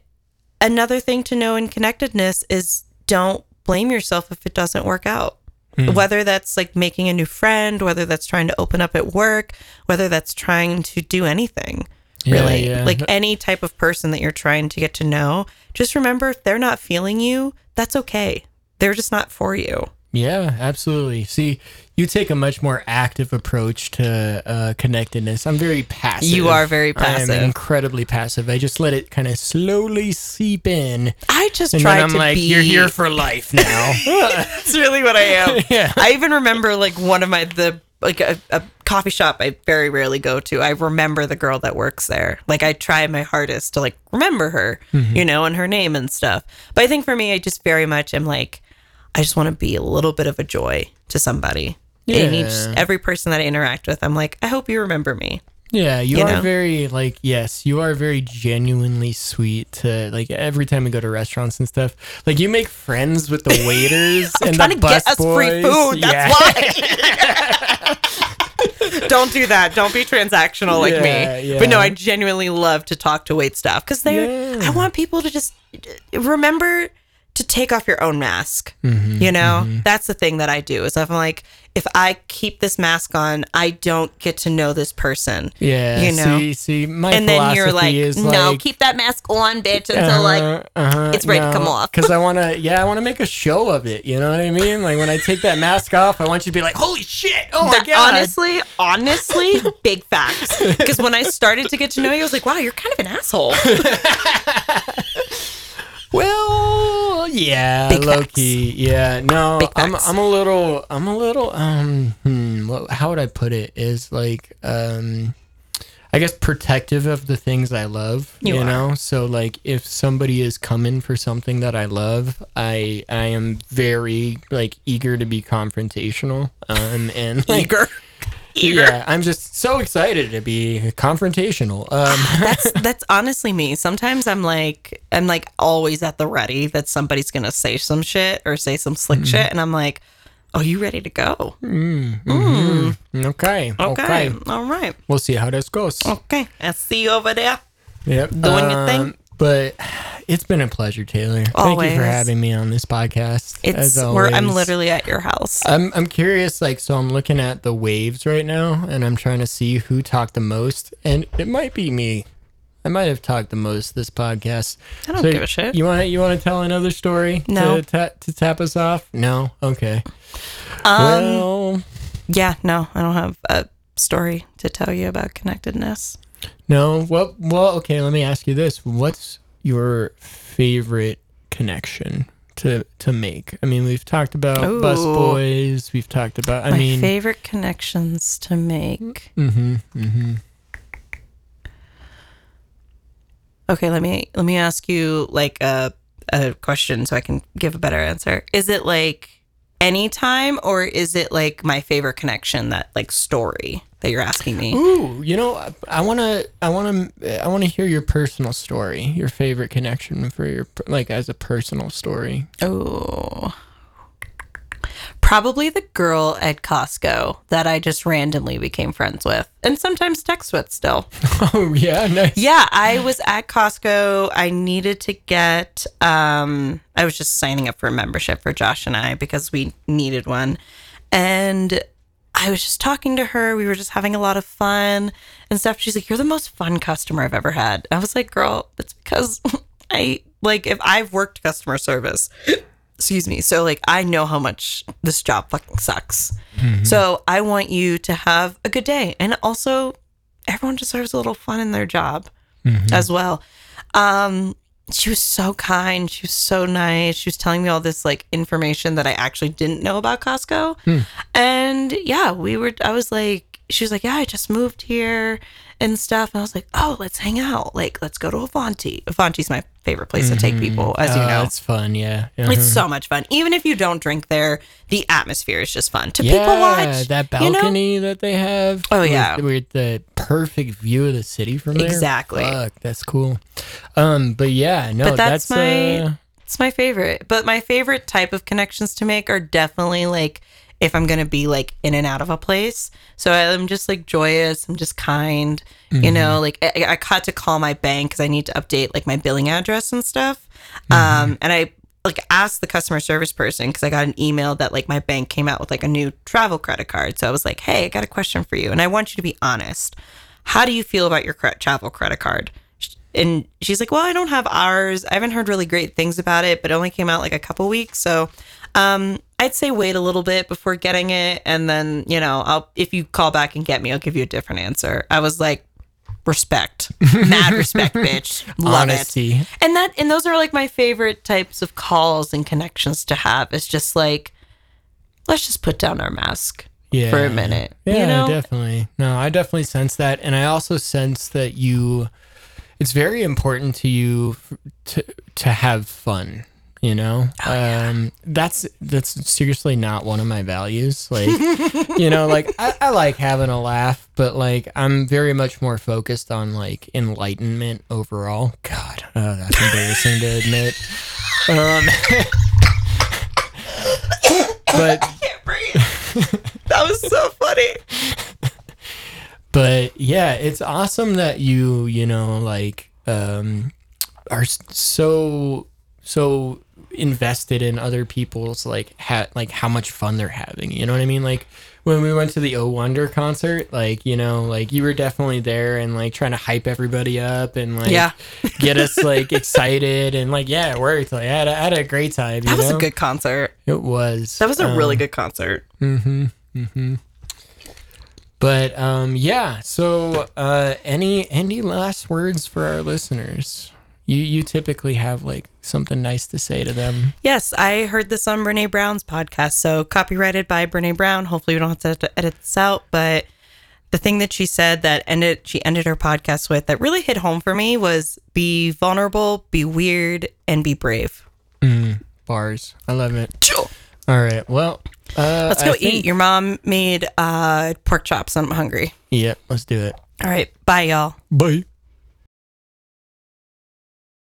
another thing to know in connectedness is don't blame yourself if it doesn't work out. Hmm. Whether that's like making a new friend, whether that's trying to open up at work, whether that's trying to do anything, Yeah, really. yeah. Like any type of person that you're trying to get to know, just remember if they're not feeling you, that's okay. They're just not for you. Yeah, absolutely. See, you take a much more active approach to uh, connectedness. I'm very passive. You are very passive. I am incredibly passive. I just let it kind of slowly seep in. I just And try I'm to like, be you're here for life now. That's really what I am. Yeah. I even remember like one of my the like a, a coffee shop I very rarely go to. I remember the girl that works there. Like I try my hardest to like remember her, Mm-hmm. you know, and her name and stuff. But I think for me, I just very much am like, I just want to be a little bit of a joy to somebody. And each every person that I interact with, I'm like, I hope you remember me. Yeah, you, You are know? very like yes, you are very genuinely sweet to like every time we go to restaurants and stuff. Like you make friends with the waiters and trying the to bus get us free food. That's yeah. why. Don't do that. Don't be transactional like Yeah, me. But no. I genuinely love to talk to wait staff because they. Yeah. I want people to just remember to take off your own mask. Mm-hmm, you know, that's the thing that I do. Is I'm like, if I keep this mask on, I don't get to know this person. Yeah, You know? See, see, my and then you're philosophy like, is no, like, keep that mask on, bitch, until like uh, it's ready to come off. Because I want to, yeah, I want to make a show of it. You know what I mean? Like when I take that mask off, I want you to be like, holy shit! Oh my That- god! honestly, honestly, big facts. Because when I started to get to know you, I was like, wow, you're kind of an asshole. Well, yeah, Big low Yeah, no, Big I'm facts. I'm a little I'm a little um hmm, what, how would I put it is like um I guess protective of the things I love, you, You know? So like if somebody is coming for something that I love, I I am very like eager to be confrontational. Um and like, Eager. Yeah, I'm just so excited to be confrontational. Um ah, That's that's honestly me. Sometimes I'm like I'm like always at the ready that somebody's gonna say some shit or say some slick mm-hmm. shit, and I'm like, "Oh, you ready to go? Mm-hmm. Mm. okay. Okay, Okay. all right, We'll see how this goes. okay. I see you over there. Yep. Doing your thing. Um, But it's been a pleasure, Taylor. Thank you for having me on this podcast. It's as where I'm literally at your house. I'm I'm curious, like, so I'm looking at the waves right now, and I'm trying to see who talked the most, and it might be me. I might have talked the most this podcast. I don't give a shit. You want to you want to tell another story? No. To, ta- to tap us off? No. Okay. Um, well, yeah, no, I don't have a story to tell you about connectedness. No. Well, well. Okay. Let me ask you this: What's your favorite connection to to make? I mean, we've talked about bus Ooh. boys. We've talked about. I My mean, favorite connections to make. mm-hmm, mm-hmm. Okay, let me let me ask you like a a question so I can give a better answer. Is it like anytime or is it like my favorite connection that like story that you're asking me? Ooh, you know, I want to, I want to, I want to hear your personal story, your favorite connection for your, like, as a personal story. Oh. Probably the girl at Costco that I just randomly became friends with and sometimes text with still. Oh yeah, nice. Yeah, I was at Costco. I needed to get um I was just signing up for a membership for Josh and I because we needed one. And I was just talking to her. We were just having a lot of fun and stuff. She's like, "You're the most fun customer I've ever had." I was like, "Girl, it's because I like if I've worked customer service, excuse me. So like I know how much this job fucking sucks. So I want you to have a good day. And also everyone deserves a little fun in their job as well. Um she was so kind. She was so nice. She was telling me all this like information that I actually didn't know about Costco. Hmm. And yeah, we were I was like she was like, "Yeah, I just moved here and stuff." And I was like, "Oh, let's hang out. Like, let's go to Avanti." Avanti's my favorite place to take people, as you Oh, know. it's fun. Yeah. Uh-huh. It's so much fun. Even if you don't drink there, the atmosphere is just fun to yeah, people watch. that you know? balcony that they have. Oh, with- yeah. with the perfect view of the city from there. Exactly. Fuck, that's cool. Um, but yeah, no, But that's, that's, my uh, it's my favorite. But my favorite type of connections to make are definitely like if I'm gonna be like in and out of a place. So I'm just like joyous. I'm just kind. Mm-hmm. You know, like I, I had to call my bank because I need to update like my billing address and stuff. Mm-hmm. Um, and I like asked the customer service person because I got an email that like my bank came out with like a new travel credit card. So I was like, hey, I got a question for you, and I want you to be honest. How do you feel about your travel credit card? and she's like, "Well, I don't have ours. I haven't heard really great things about it, but it only came out like a couple weeks, so um, I'd say wait a little bit before getting it, and then you know, I'll if you call back and get me, I'll give you a different answer." I was like, "Respect, mad respect, bitch, love honesty. it." And that and those are like my favorite types of calls and connections to have. It's just like, let's just put down our mask Yeah. for a minute. Yeah, you know? definitely. No, I definitely sense that, and I also sense that you. It's very important to you to to have fun. You know, um, that's that's seriously not one of my values. Like, you know, like I, I like having a laugh, but like I'm very much more focused on like enlightenment overall. God, oh, that's embarrassing to admit. Um, but That was so funny. but yeah, it's awesome that you you know like um, are so so invested in other people's like ha- like how much fun they're having. You know what I mean? Like when we went to the O Wonder concert, like you know, like you were definitely there and like trying to hype everybody up and like Yeah. get us like excited and like yeah, it worked. Like I had a, I had a great time. You That was know? a good concert. It was. That was a Um, really good concert. Hmm hmm. But um, yeah. So, uh, any any last words for our listeners? You you typically have like something nice to say to them. Yes, I heard this on Brene Brown's podcast. So copyrighted by Brene Brown. Hopefully, we don't have to, edit this out. But the thing that she said that ended she ended her podcast with that really hit home for me was be vulnerable, be weird, and be brave. Bars. I love it. All right. Well, uh, Let's I go think- eat. Your mom made uh, pork chops. I'm hungry. Yep. Let's do it. All right, bye, y'all. Bye.